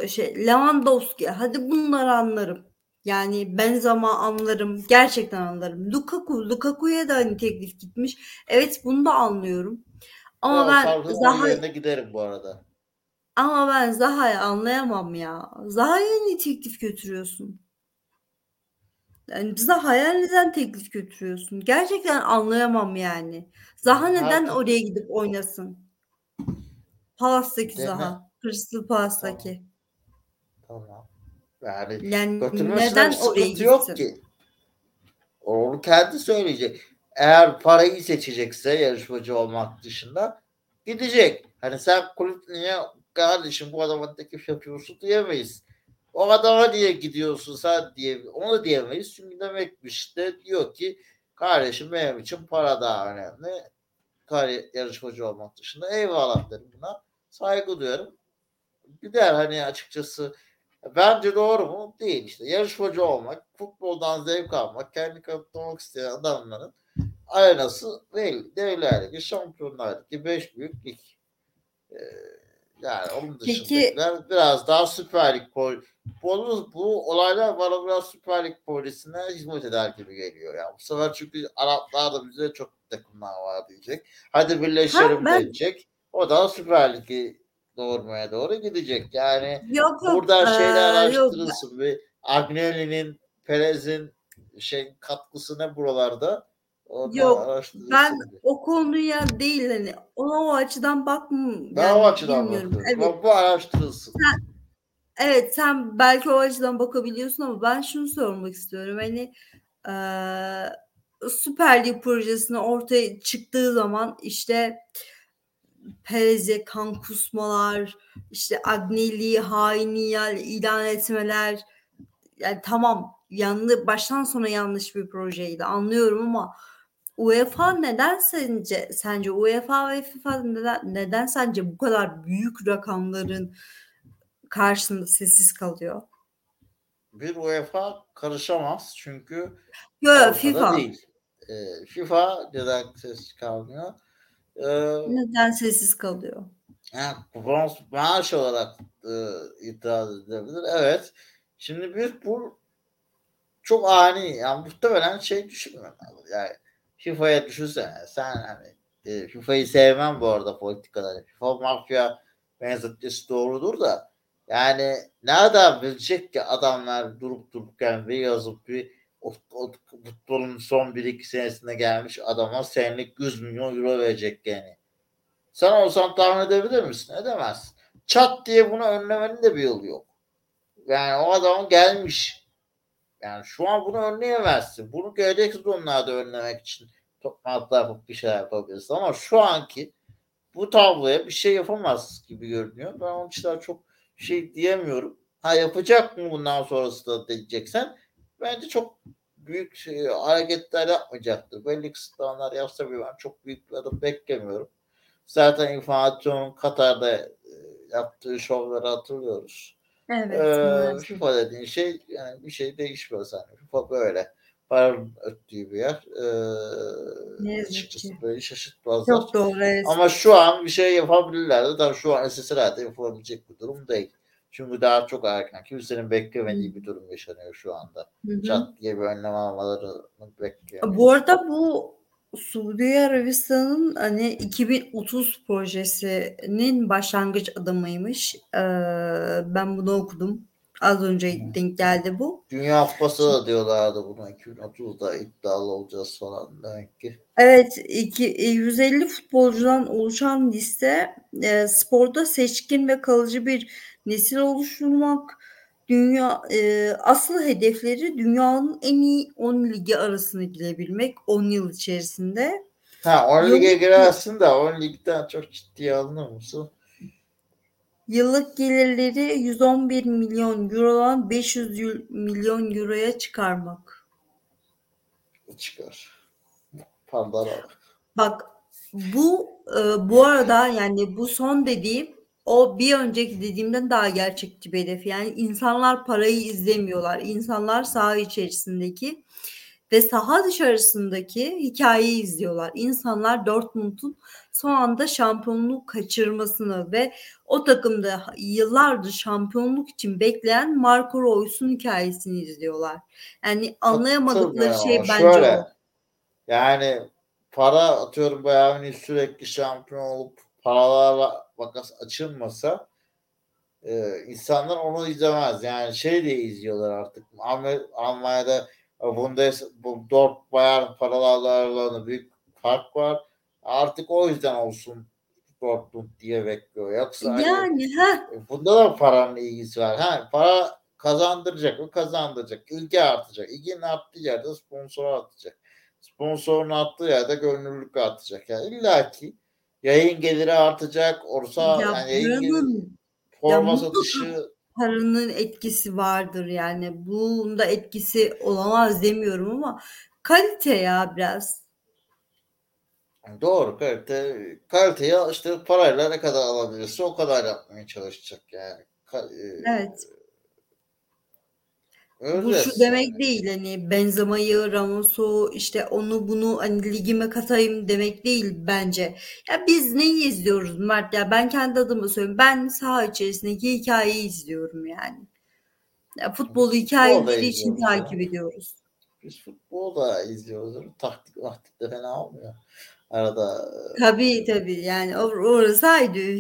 e, şey Lewandowski hadi bunları anlarım. Yani Benzema anlarım. Gerçekten anlarım. Lukaku, Lukaku'ya da hani teklif gitmiş. Evet bunu da anlıyorum. Ama ben Zaha yerine giderim bu arada. Ama ben Zaha'yı anlayamam ya. Zaha'ya niye teklif götürüyorsun? Yani Zaha'ya neden teklif götürüyorsun? Gerçekten anlayamam yani. Zaha neden Artık... oraya gidip oynasın? Palas'taki Deme. Zaha. Crystal Palas'taki. Tamam. tamam. Yani, yani neden oraya gitsin? yok ki. Onu kendi söyleyecek. Eğer parayı seçecekse yarışmacı olmak dışında gidecek. Hani sen kulüp niye kardeşim bu adama teklif yapıyorsun diyemeyiz. O adama niye gidiyorsun sen diye onu da diyemeyiz. Çünkü demekmiş de diyor ki kardeşim benim için para daha önemli. Kari yarışmacı olmak dışında eyvallah derim buna. Saygı duyarım. Gider hani açıkçası Bence doğru mu? Değil işte. Yarışmacı olmak, futboldan zevk almak, kendi kanıtlamak isteyen adamların arenası değil. Devler Ligi, Şampiyonlar Ligi, 5 büyük lig. Ee, yani onun dışındakiler Peki, biraz daha Süper Lig pol bu, olaylar bana biraz Süper Lig polisine hizmet eder gibi geliyor. Yani bu sefer çünkü Araplar da bize çok takımlar var diyecek. Hadi birleşelim ben... diyecek. O da Süper Lig'i doğurmaya doğru gidecek. Yani yok, yok. burada ee, şeyler araştırılsın. Yok. Bir Agnelli'nin, Perez'in şey katkısı ne buralarda? Onu yok ben diye. o konuya değil hani ona o açıdan bakmıyorum. Ben yani, o açıdan bilmiyorum. Evet. Bu araştırılsın. Sen, evet sen belki o açıdan bakabiliyorsun ama ben şunu sormak istiyorum. Hani e, Süper Lig projesine ortaya çıktığı zaman işte Perez'e kan kusmalar, işte Agnelli haini ilan etmeler. Yani tamam yanlı baştan sona yanlış bir projeydi anlıyorum ama UEFA neden sence sence UEFA ve FIFA neden, neden sence bu kadar büyük rakamların karşısında sessiz kalıyor? Bir UEFA karışamaz çünkü Yok FIFA değil. E, FIFA neden ses kalmıyor? Ee, Neden sessiz kalıyor? Yani bronz maaş olarak e, itiraz edilebilir. Evet. Şimdi bir bu çok ani. Yani muhtemelen şey düşünmüyor. Yani FIFA'ya düşünsene. Sen hani e, FIFA'yı sevmem bu arada politikaları. FIFA mafya benzetmesi doğrudur da yani nereden bilecek ki adamlar durup dururken bir yazıp bir o, futbolun son 1-2 senesinde gelmiş adama senlik 100 milyon euro verecek yani. Sen olsan tahmin edebilir misin? Edemezsin. Çat diye bunu önlemenin de bir yolu yok. Yani o adam gelmiş. Yani şu an bunu önleyemezsin. Bunu gelecek sezonlarda önlemek için toplantılar yapıp bir şeyler yapabilirsin. Ama şu anki bu tabloya bir şey yapamaz gibi görünüyor. Ben onun için daha çok şey diyemiyorum. Ha yapacak mı bundan sonrası da diyeceksen bence çok büyük şey, hareketler yapmayacaktır. Belli kısıtlamalar yapsa bile ben çok büyük bir adım beklemiyorum. Zaten İnformasyon'un Katar'da e, yaptığı şovları hatırlıyoruz. Evet. Ee, FIFA dediğin şey yani bir şey değişmiyor yani. FIFA böyle. Paranın öttüğü bir yer. Ee, ne açıkçası ki. böyle şaşırtmazlar. Çok doğru. Evet. Ama şu an bir şey yapabilirlerdi. Tabii şu an SSR'de yapabilecek bir durum değil. Çünkü daha çok erken. Kimsenin beklemediği bir durum yaşanıyor şu anda. Hı-hı. Çat diye bir önlem almalarını bekliyor. Bu arada bu Suudi Arabistan'ın hani 2030 projesinin başlangıç adımıymış. Ee, ben bunu okudum. Az önce denk geldi bu. Dünya Kupası da diyorlardı buna 2030'da iddialı olacağız falan demek ki. Evet, iki, 150 futbolcudan oluşan liste e, sporda seçkin ve kalıcı bir nesil oluşturmak, dünya e, asıl hedefleri dünyanın en iyi 10 ligi arasına girebilmek 10 yıl içerisinde. Ha 10 lige girersin de 10 ligden çok ciddiye alınır mısın? Yıllık gelirleri 111 milyon eurodan 500 milyon euroya çıkarmak. Çıkar. Bak. Bak bu e, bu arada yani bu son dediğim o bir önceki dediğimden daha gerçekçi bir hedef. Yani insanlar parayı izlemiyorlar. İnsanlar saha içerisindeki ve saha dışarısındaki hikayeyi izliyorlar. İnsanlar Dortmund'un son anda şampiyonluğu kaçırmasını ve o takımda yıllardır şampiyonluk için bekleyen Marco Reus'un hikayesini izliyorlar. Yani anlayamadıkları şey bence Şöyle, o. Yani para atıyorum Bayern sürekli şampiyon olup paralarla makas açılmasa e, insanlar onu izlemez. Yani şey diye izliyorlar artık. Almanya'da Bundes, bu Dort Bayern paralarla büyük fark var. Artık o yüzden olsun Dortmund diye bekliyor. Yoksa hani yani ha. bunda da paranın ilgisi var. Ha, para kazandıracak o kazandıracak. İlgi artacak. İlginin arttığı yerde sponsor artacak. Sponsorun arttığı yerde gönüllülük artacak. Yani illa ki yayın geliri artacak. Orsa ya yani yayın geliri, forma satışı paranın etkisi vardır yani. Bunda etkisi olamaz demiyorum ama kalite ya biraz. Doğru kalite. Kaliteyi işte parayla ne kadar alabilirse o kadar yapmaya çalışacak yani. E, evet. Öyle Bu şu demek değil hani Benzema'yı, Ramos'u işte onu bunu hani ligime katayım demek değil bence. Ya biz neyi izliyoruz Mert ya ben kendi adıma söylüyorum. Ben saha içerisindeki hikayeyi izliyorum yani. Ya futbolu hikayeleri için takip ediyoruz. Biz futbol da izliyoruz. Taktik taktik de fena olmuyor. Arada. Tabii tabii yani or orası ayrı.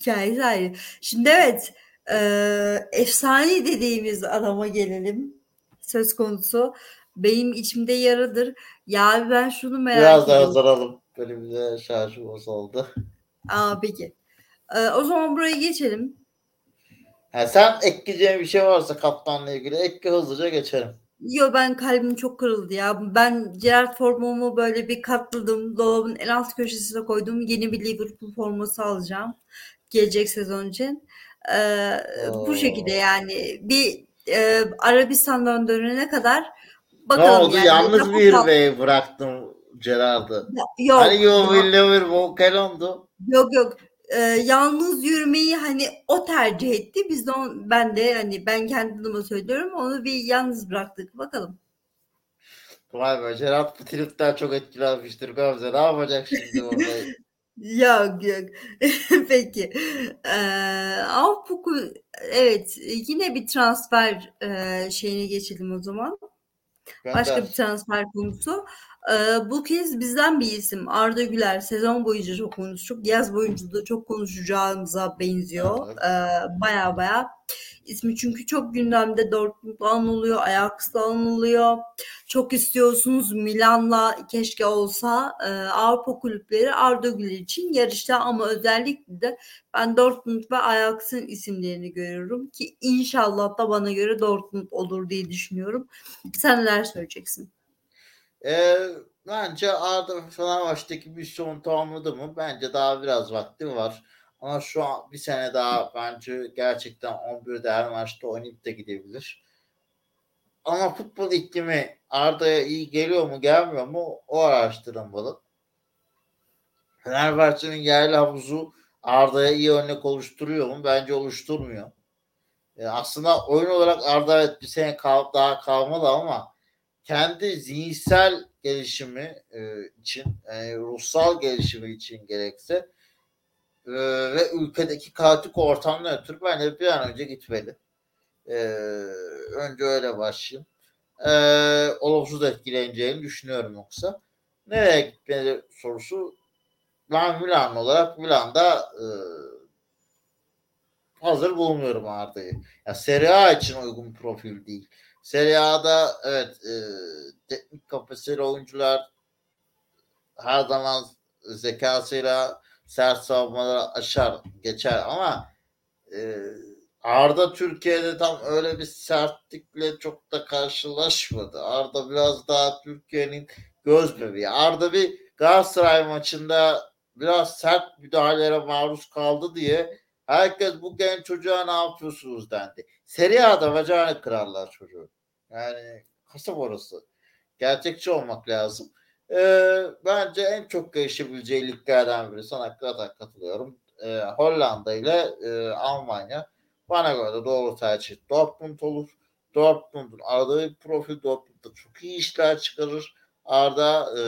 Hikayesi ayrı. Şimdi evet e, efsane dediğimiz adama gelelim. Söz konusu. Benim içimde yaradır. Ya ben şunu merak Biraz ediyorum. Biraz daha hazırladım. Bölümde şarjımız oldu. Aa peki. Ee, o zaman buraya geçelim. Ha, sen ekleyeceğin bir şey varsa kaptanla ilgili ekle hızlıca geçelim. Yo ben kalbim çok kırıldı ya. Ben Gerard formumu böyle bir katladım. Dolabın en alt köşesine koydum. Yeni bir Liverpool forması alacağım. Gelecek sezon için. Ee, bu şekilde yani bir e, Arabistan'dan dönene kadar bakalım. Ne oldu? Yani. Yalnız bir bey bıraktım Gerard'ı. Yok. Hani yo Liverpool Kelondu. Yok yok. Ee, yalnız yürümeyi hani o tercih etti. Biz de on, ben de hani ben kendi adıma söylüyorum onu bir yalnız bıraktık. Bakalım. Vay be Gerard bu tripten çok etkilenmiştir Gamze. Ne yapacak şimdi orada? Yok yok. Peki. Ee, Avpuk'u evet yine bir transfer e, şeyine geçelim o zaman. Gönder. Başka bir transfer konusu. Ee, bu kez bizden bir isim Arda Güler sezon boyunca çok konuştuk. Yaz boyunca da çok konuşacağımıza benziyor. Evet. Ee, baya baya ismi çünkü çok gündemde Dortmund'la anılıyor, Ajax'la anılıyor. Çok istiyorsunuz Milan'la keşke olsa e, Avrupa kulüpleri Arda Güler için yarışta ama özellikle de ben Dortmund ve Ajax'ın isimlerini görüyorum ki inşallah da bana göre Dortmund olur diye düşünüyorum. Sen neler söyleyeceksin? E, bence Arda Fenerbahçe'deki misyonu tamamladı mı? Bence daha biraz vakti var. Ama şu an bir sene daha bence gerçekten 11'de her maçta oynayıp da gidebilir. Ama futbol iklimi Arda'ya iyi geliyor mu gelmiyor mu o araştırılmalı. Fenerbahçe'nin yerli havuzu Arda'ya iyi örnek oluşturuyor mu? Bence oluşturmuyor. E, aslında oyun olarak Arda evet bir sene kal, daha kalmalı ama kendi zihinsel gelişimi e, için, e, ruhsal gelişimi için gerekse e, ve ülkedeki kaotik ortamdan ötürü bence bir an önce gitmeli. E, önce öyle başlayayım. E, olumsuz etkileneceğini düşünüyorum yoksa. Nereye gitmeli sorusu ben Milan olarak Milan'da e, hazır bulmuyorum Arda'yı. Ya Serie A için uygun profil değil. Serie A'da evet e, teknik kapasiteli oyuncular her zaman zekasıyla sert savunmaları aşar geçer ama e, Arda Türkiye'de tam öyle bir sertlikle çok da karşılaşmadı. Arda biraz daha Türkiye'nin göz bebeği. Arda bir Galatasaray maçında biraz sert müdahalelere maruz kaldı diye herkes bu genç çocuğa ne yapıyorsunuz dendi. Serie A'da bacağını kırarlar çocuğu. Yani kasap orası. Gerçekçi olmak lazım. Ee, bence en çok gelişebileceği liglerden biri. Sana kadar katılıyorum. Ee, Hollanda ile e, Almanya. Bana göre de doğru tercih Dortmund olur. Dortmund'un aradığı profil Dortmund'da çok iyi işler çıkarır. Arda e,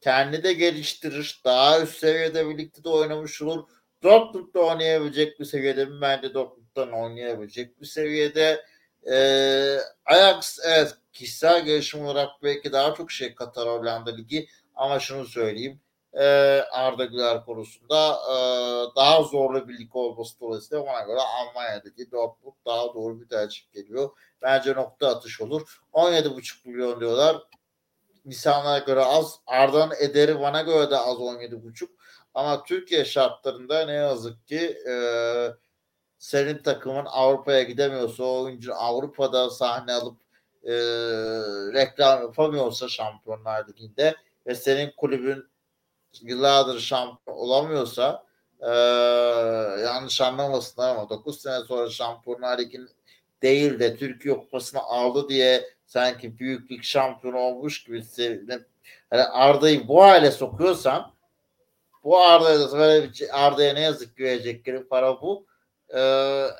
kendi de geliştirir. Daha üst seviyede birlikte de oynamış olur. Dortmund'da oynayabilecek bir seviyede mi? Bence Dortmund'dan oynayabilecek bir seviyede. Ee, Ajax evet kişisel gelişim olarak belki daha çok şey katar Hollanda Ligi ama şunu söyleyeyim e, Arda Güler konusunda e, daha zorlu bir lig olması dolayısıyla ona göre Almanya'daki Dortmund daha doğru bir tercih geliyor. Bence nokta atış olur. 17,5 milyon diyorlar. İnsanlara göre az. Arda'nın ederi bana göre de az 17,5. Ama Türkiye şartlarında ne yazık ki eee senin takımın Avrupa'ya gidemiyorsa o oyuncu Avrupa'da sahne alıp e, reklam yapamıyorsa Şampiyonlar Ligi'nde ve senin kulübün yıllardır şampiyon olamıyorsa e, yanlış anlamasınlar ama 9 sene sonra Şampiyonlar Ligi'nin değil de Türkiye Kupası'nı aldı diye sanki büyüklük şampiyon olmuş gibi sevinip yani Arda'yı bu hale sokuyorsan bu Arda'ya Arda'ya ne yazık ki verecekleri para bu. Ee,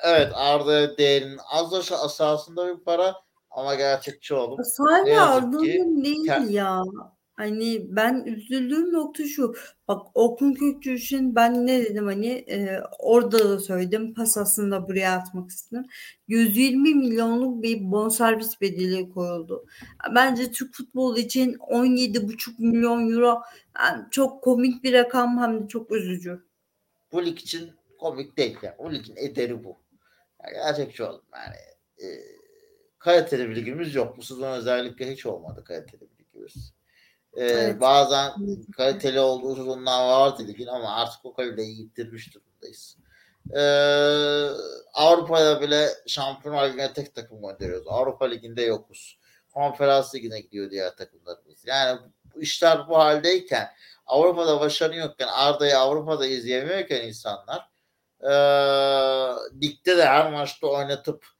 evet Arda değerinin az aşağısında bir para ama gerçekçi olup Sadece Arda'nın değil kend- ya. Hani ben üzüldüğüm nokta şu. Bak Orkun Kökçü ben ne dedim hani e, orada da söyledim. Pas aslında buraya atmak istedim. 120 milyonluk bir bonservis bedeli koyuldu. Bence Türk futbolu için 17,5 milyon euro yani çok komik bir rakam hem de çok üzücü. Bu lig için komik değil. Yani. O ligin ederi bu. Yani gerçekçi olalım. Yani e, kaliteli bir ligimiz yok. Bu sezon özellikle hiç olmadı kaliteli bir ligimiz. Ee, evet. Bazen kaliteli olduğu sezonlar vardı ligin ama artık o kaliteyi yitirmiş durumdayız. Ee, Avrupa'da bile Şampiyonlar Ligi'ne tek takım gönderiyoruz. Avrupa Ligi'nde yokuz. Konferans Ligi'ne gidiyor diğer takımlarımız. Yani işler bu haldeyken Avrupa'da başarı yokken Arda'yı Avrupa'da izleyemiyorken insanlar e, ligde de her maçta oynatıp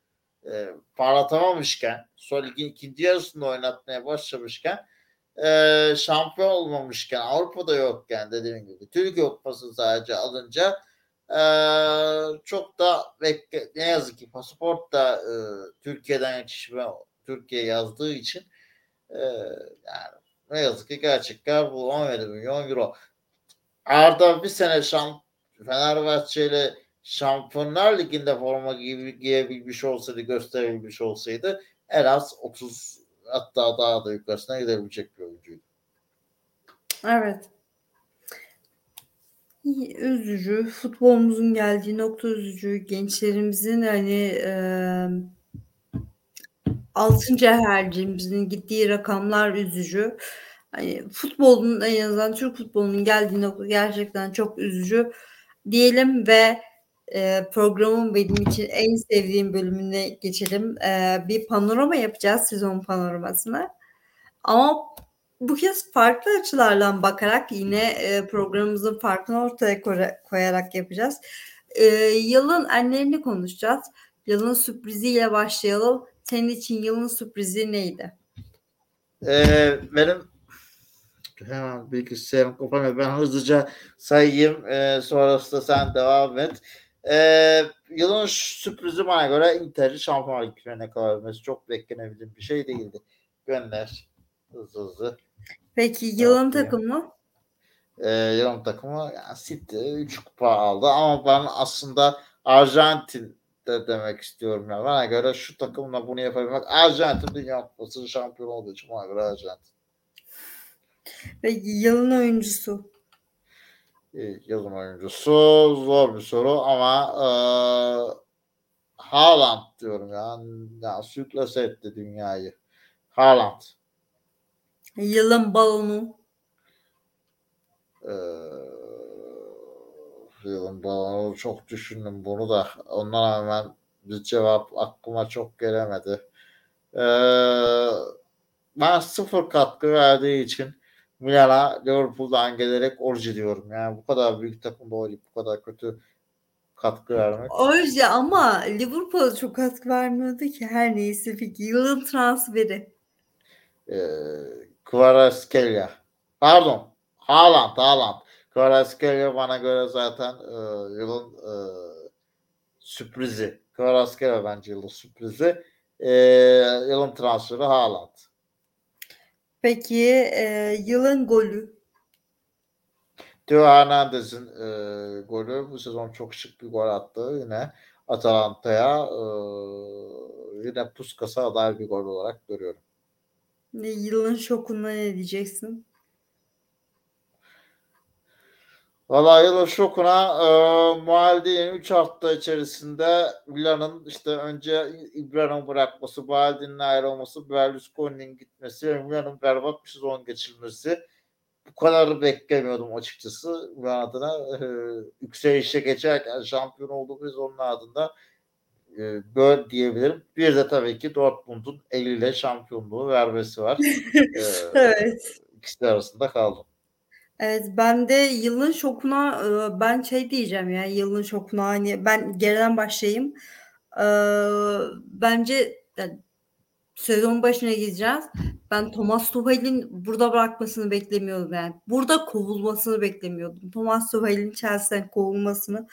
e, parlatamamışken son ligin ikinci yarısında oynatmaya başlamışken e, şampiyon olmamışken Avrupa'da yokken dediğim gibi Türkiye Kupası sadece alınca e, çok da bekle, ne yazık ki pasaport da e, Türkiye'den yetişme Türkiye yazdığı için e, yani ne yazık ki gerçekten bu 17 milyon euro. Arda bir sene şamp Fenerbahçe ile Şampiyonlar Ligi'nde forma giyebilmiş olsaydı, gösterebilmiş olsaydı en az 30 hatta daha da yukarısına gidebilecek bir oyuncuydu. Evet. Üzücü. Futbolumuzun geldiği nokta üzücü. Gençlerimizin hani eee 6. hercimizin gittiği rakamlar üzücü. Hani futbolun en azından Türk futbolunun geldiği nokta gerçekten çok üzücü diyelim ve e, programın benim için en sevdiğim bölümüne geçelim. E, bir panorama yapacağız sezon panoramasını. Ama bu kez farklı açılardan bakarak yine e, programımızın farkını ortaya koyarak yapacağız. E, yılın enlerini konuşacağız. Yılın sürpriziyle başlayalım. Senin için yılın sürprizi neydi? Ee, benim hemen bilgisayarım kapanıyor. Ben hızlıca sayayım. Ee, sonrasında sen devam et. Ee, yılın sürprizi bana göre Inter'i Şampiyonlar Ligi'ne kalabilmesi çok beklenebilir bir şey değildi. Gönder hızlı hızlı. Peki yılın takımı? Ee, yılın takımı yani City 3 kupa aldı ama ben aslında Arjantin de demek istiyorum ya. Bana göre şu takımla bunu yapabilmek Arjantin Dünya Kupası şampiyon olduğu için bana göre Arjantin. Peki yılın oyuncusu? Yılın oyuncusu zor bir soru ama e, Haaland diyorum ya. ya sürklase etti dünyayı. Haaland. Yılın balonu? Ee, yılın balonu çok düşündüm bunu da. Ondan hemen bir cevap aklıma çok gelemedi. Ee, ben sıfır katkı verdiği için Milan'a Liverpool'dan gelerek Orji diyorum. Yani bu kadar büyük takımda oynayıp bu kadar kötü katkı vermek. Orji ama Liverpool'a çok katkı vermiyordu ki her neyse peki. Yılın transferi. Ee, Kvaratskhelia. Pardon. Haaland, Haaland. Kvaratskhelia bana göre zaten e, yılın e, sürprizi. Kvaratskhelia bence yılın sürprizi. E, yılın transferi Haaland. Peki e, yılın golü? Theo Hernandez'in e, golü bu sezon çok şık bir gol attı yine Atalanta'ya e, yine Puskas'a aday bir gol olarak görüyorum. Ne, yılın şokunda ne diyeceksin? Valla yılın şokuna e, Maldini'nin 3 hafta içerisinde Milan'ın işte önce İbrahim'i bırakması, Maldini'nin ayrılması, Berlusconi'nin gitmesi ve Milan'ın berbat bir sezon geçirmesi bu kadar beklemiyordum açıkçası Milan adına. E, yükselişe geçerken şampiyon olduğumuz onun adında e, böyle diyebilirim. Bir de tabii ki Dortmund'un eliyle şampiyonluğu vermesi var. e, evet. İkisi arasında kaldım. Evet ben de yılın şokuna ben şey diyeceğim ya yılın şokuna hani ben geriden başlayayım. bence yani, sezon başına gideceğiz. Ben Thomas Tuchel'in burada bırakmasını beklemiyordum yani. Burada kovulmasını beklemiyordum. Thomas Tuchel'in Chelsea'den kovulmasını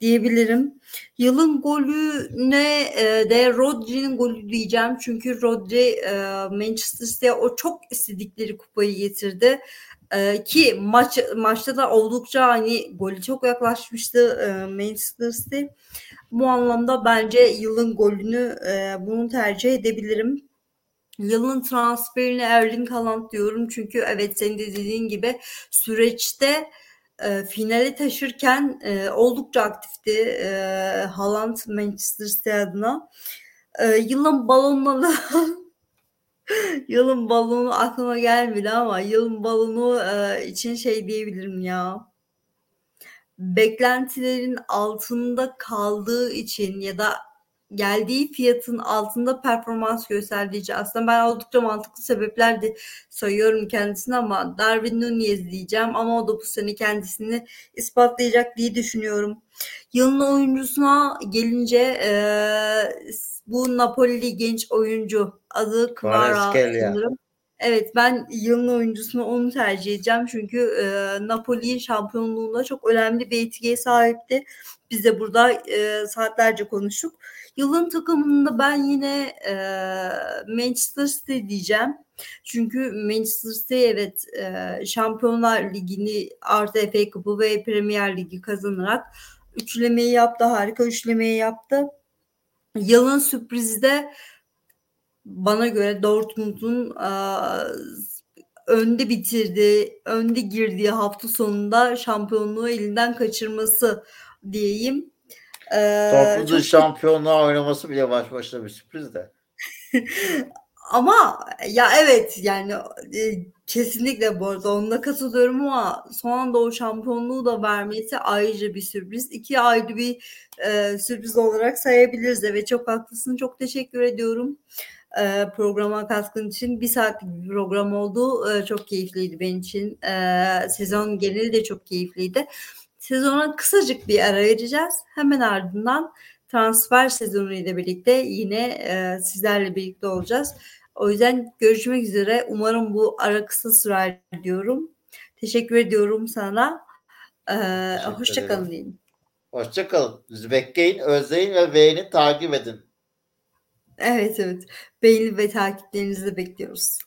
diyebilirim. Yılın golü ne de Rodri'nin golü diyeceğim. Çünkü Rodri Manchester City'ye o çok istedikleri kupayı getirdi. Ee, ki maç maçta da oldukça hani golü çok yaklaşmıştı e, Manchester City. Bu anlamda bence yılın golünü e, bunu tercih edebilirim. Yılın transferini Erling Haaland diyorum. Çünkü evet senin de dediğin gibi süreçte e, finale taşırken e, oldukça aktifti e, Haaland Manchester City adına. E, yılın balonları Yılın balonu aklıma gelmedi ama yılın balonu e, için şey diyebilirim ya. Beklentilerin altında kaldığı için ya da geldiği fiyatın altında performans gösterdiği için aslında ben oldukça mantıklı sebepler de sayıyorum kendisine ama Darwin Nunez diyeceğim ama o da bu sene kendisini ispatlayacak diye düşünüyorum. Yılın oyuncusuna gelince e, bu Napoli genç oyuncu adı Kvara sanırım. Evet ben yılın oyuncusunu onu tercih edeceğim. Çünkü e, Napoli şampiyonluğunda çok önemli bir etkiye sahipti. Biz de burada e, saatlerce konuştuk. Yılın takımında ben yine e, Manchester City diyeceğim. Çünkü Manchester City evet e, Şampiyonlar Ligi'ni artı FA Kup'u ve Premier Ligi kazanarak üçlemeyi yaptı. Harika üçlemeyi yaptı. Yılın sürprizi de bana göre Dortmund'un önde bitirdi, önde girdiği hafta sonunda şampiyonluğu elinden kaçırması diyeyim. Ee, Dortmund'un çok... şampiyonluğa oynaması bile baş başına bir sürpriz de. ama ya evet yani e, kesinlikle bu arada onunla katılıyorum ama son anda o şampiyonluğu da vermesi ayrıca bir sürpriz. İki ayrı bir e, sürpriz olarak sayabiliriz de ve çok haklısın. Çok teşekkür ediyorum e, programa katkın için. Bir saatlik bir program oldu. E, çok keyifliydi benim için. E, sezon geneli de çok keyifliydi. Sezona kısacık bir ara vereceğiz. Hemen ardından transfer sezonu ile birlikte yine e, sizlerle birlikte olacağız. O yüzden görüşmek üzere. Umarım bu ara kısa sürer diyorum. Teşekkür ediyorum sana. Ee, hoşçakalın diyeyim. Hoşçakalın. Bekleyin, özleyin ve beğenin takip edin. Evet evet. Beğeni ve takiplerinizi bekliyoruz.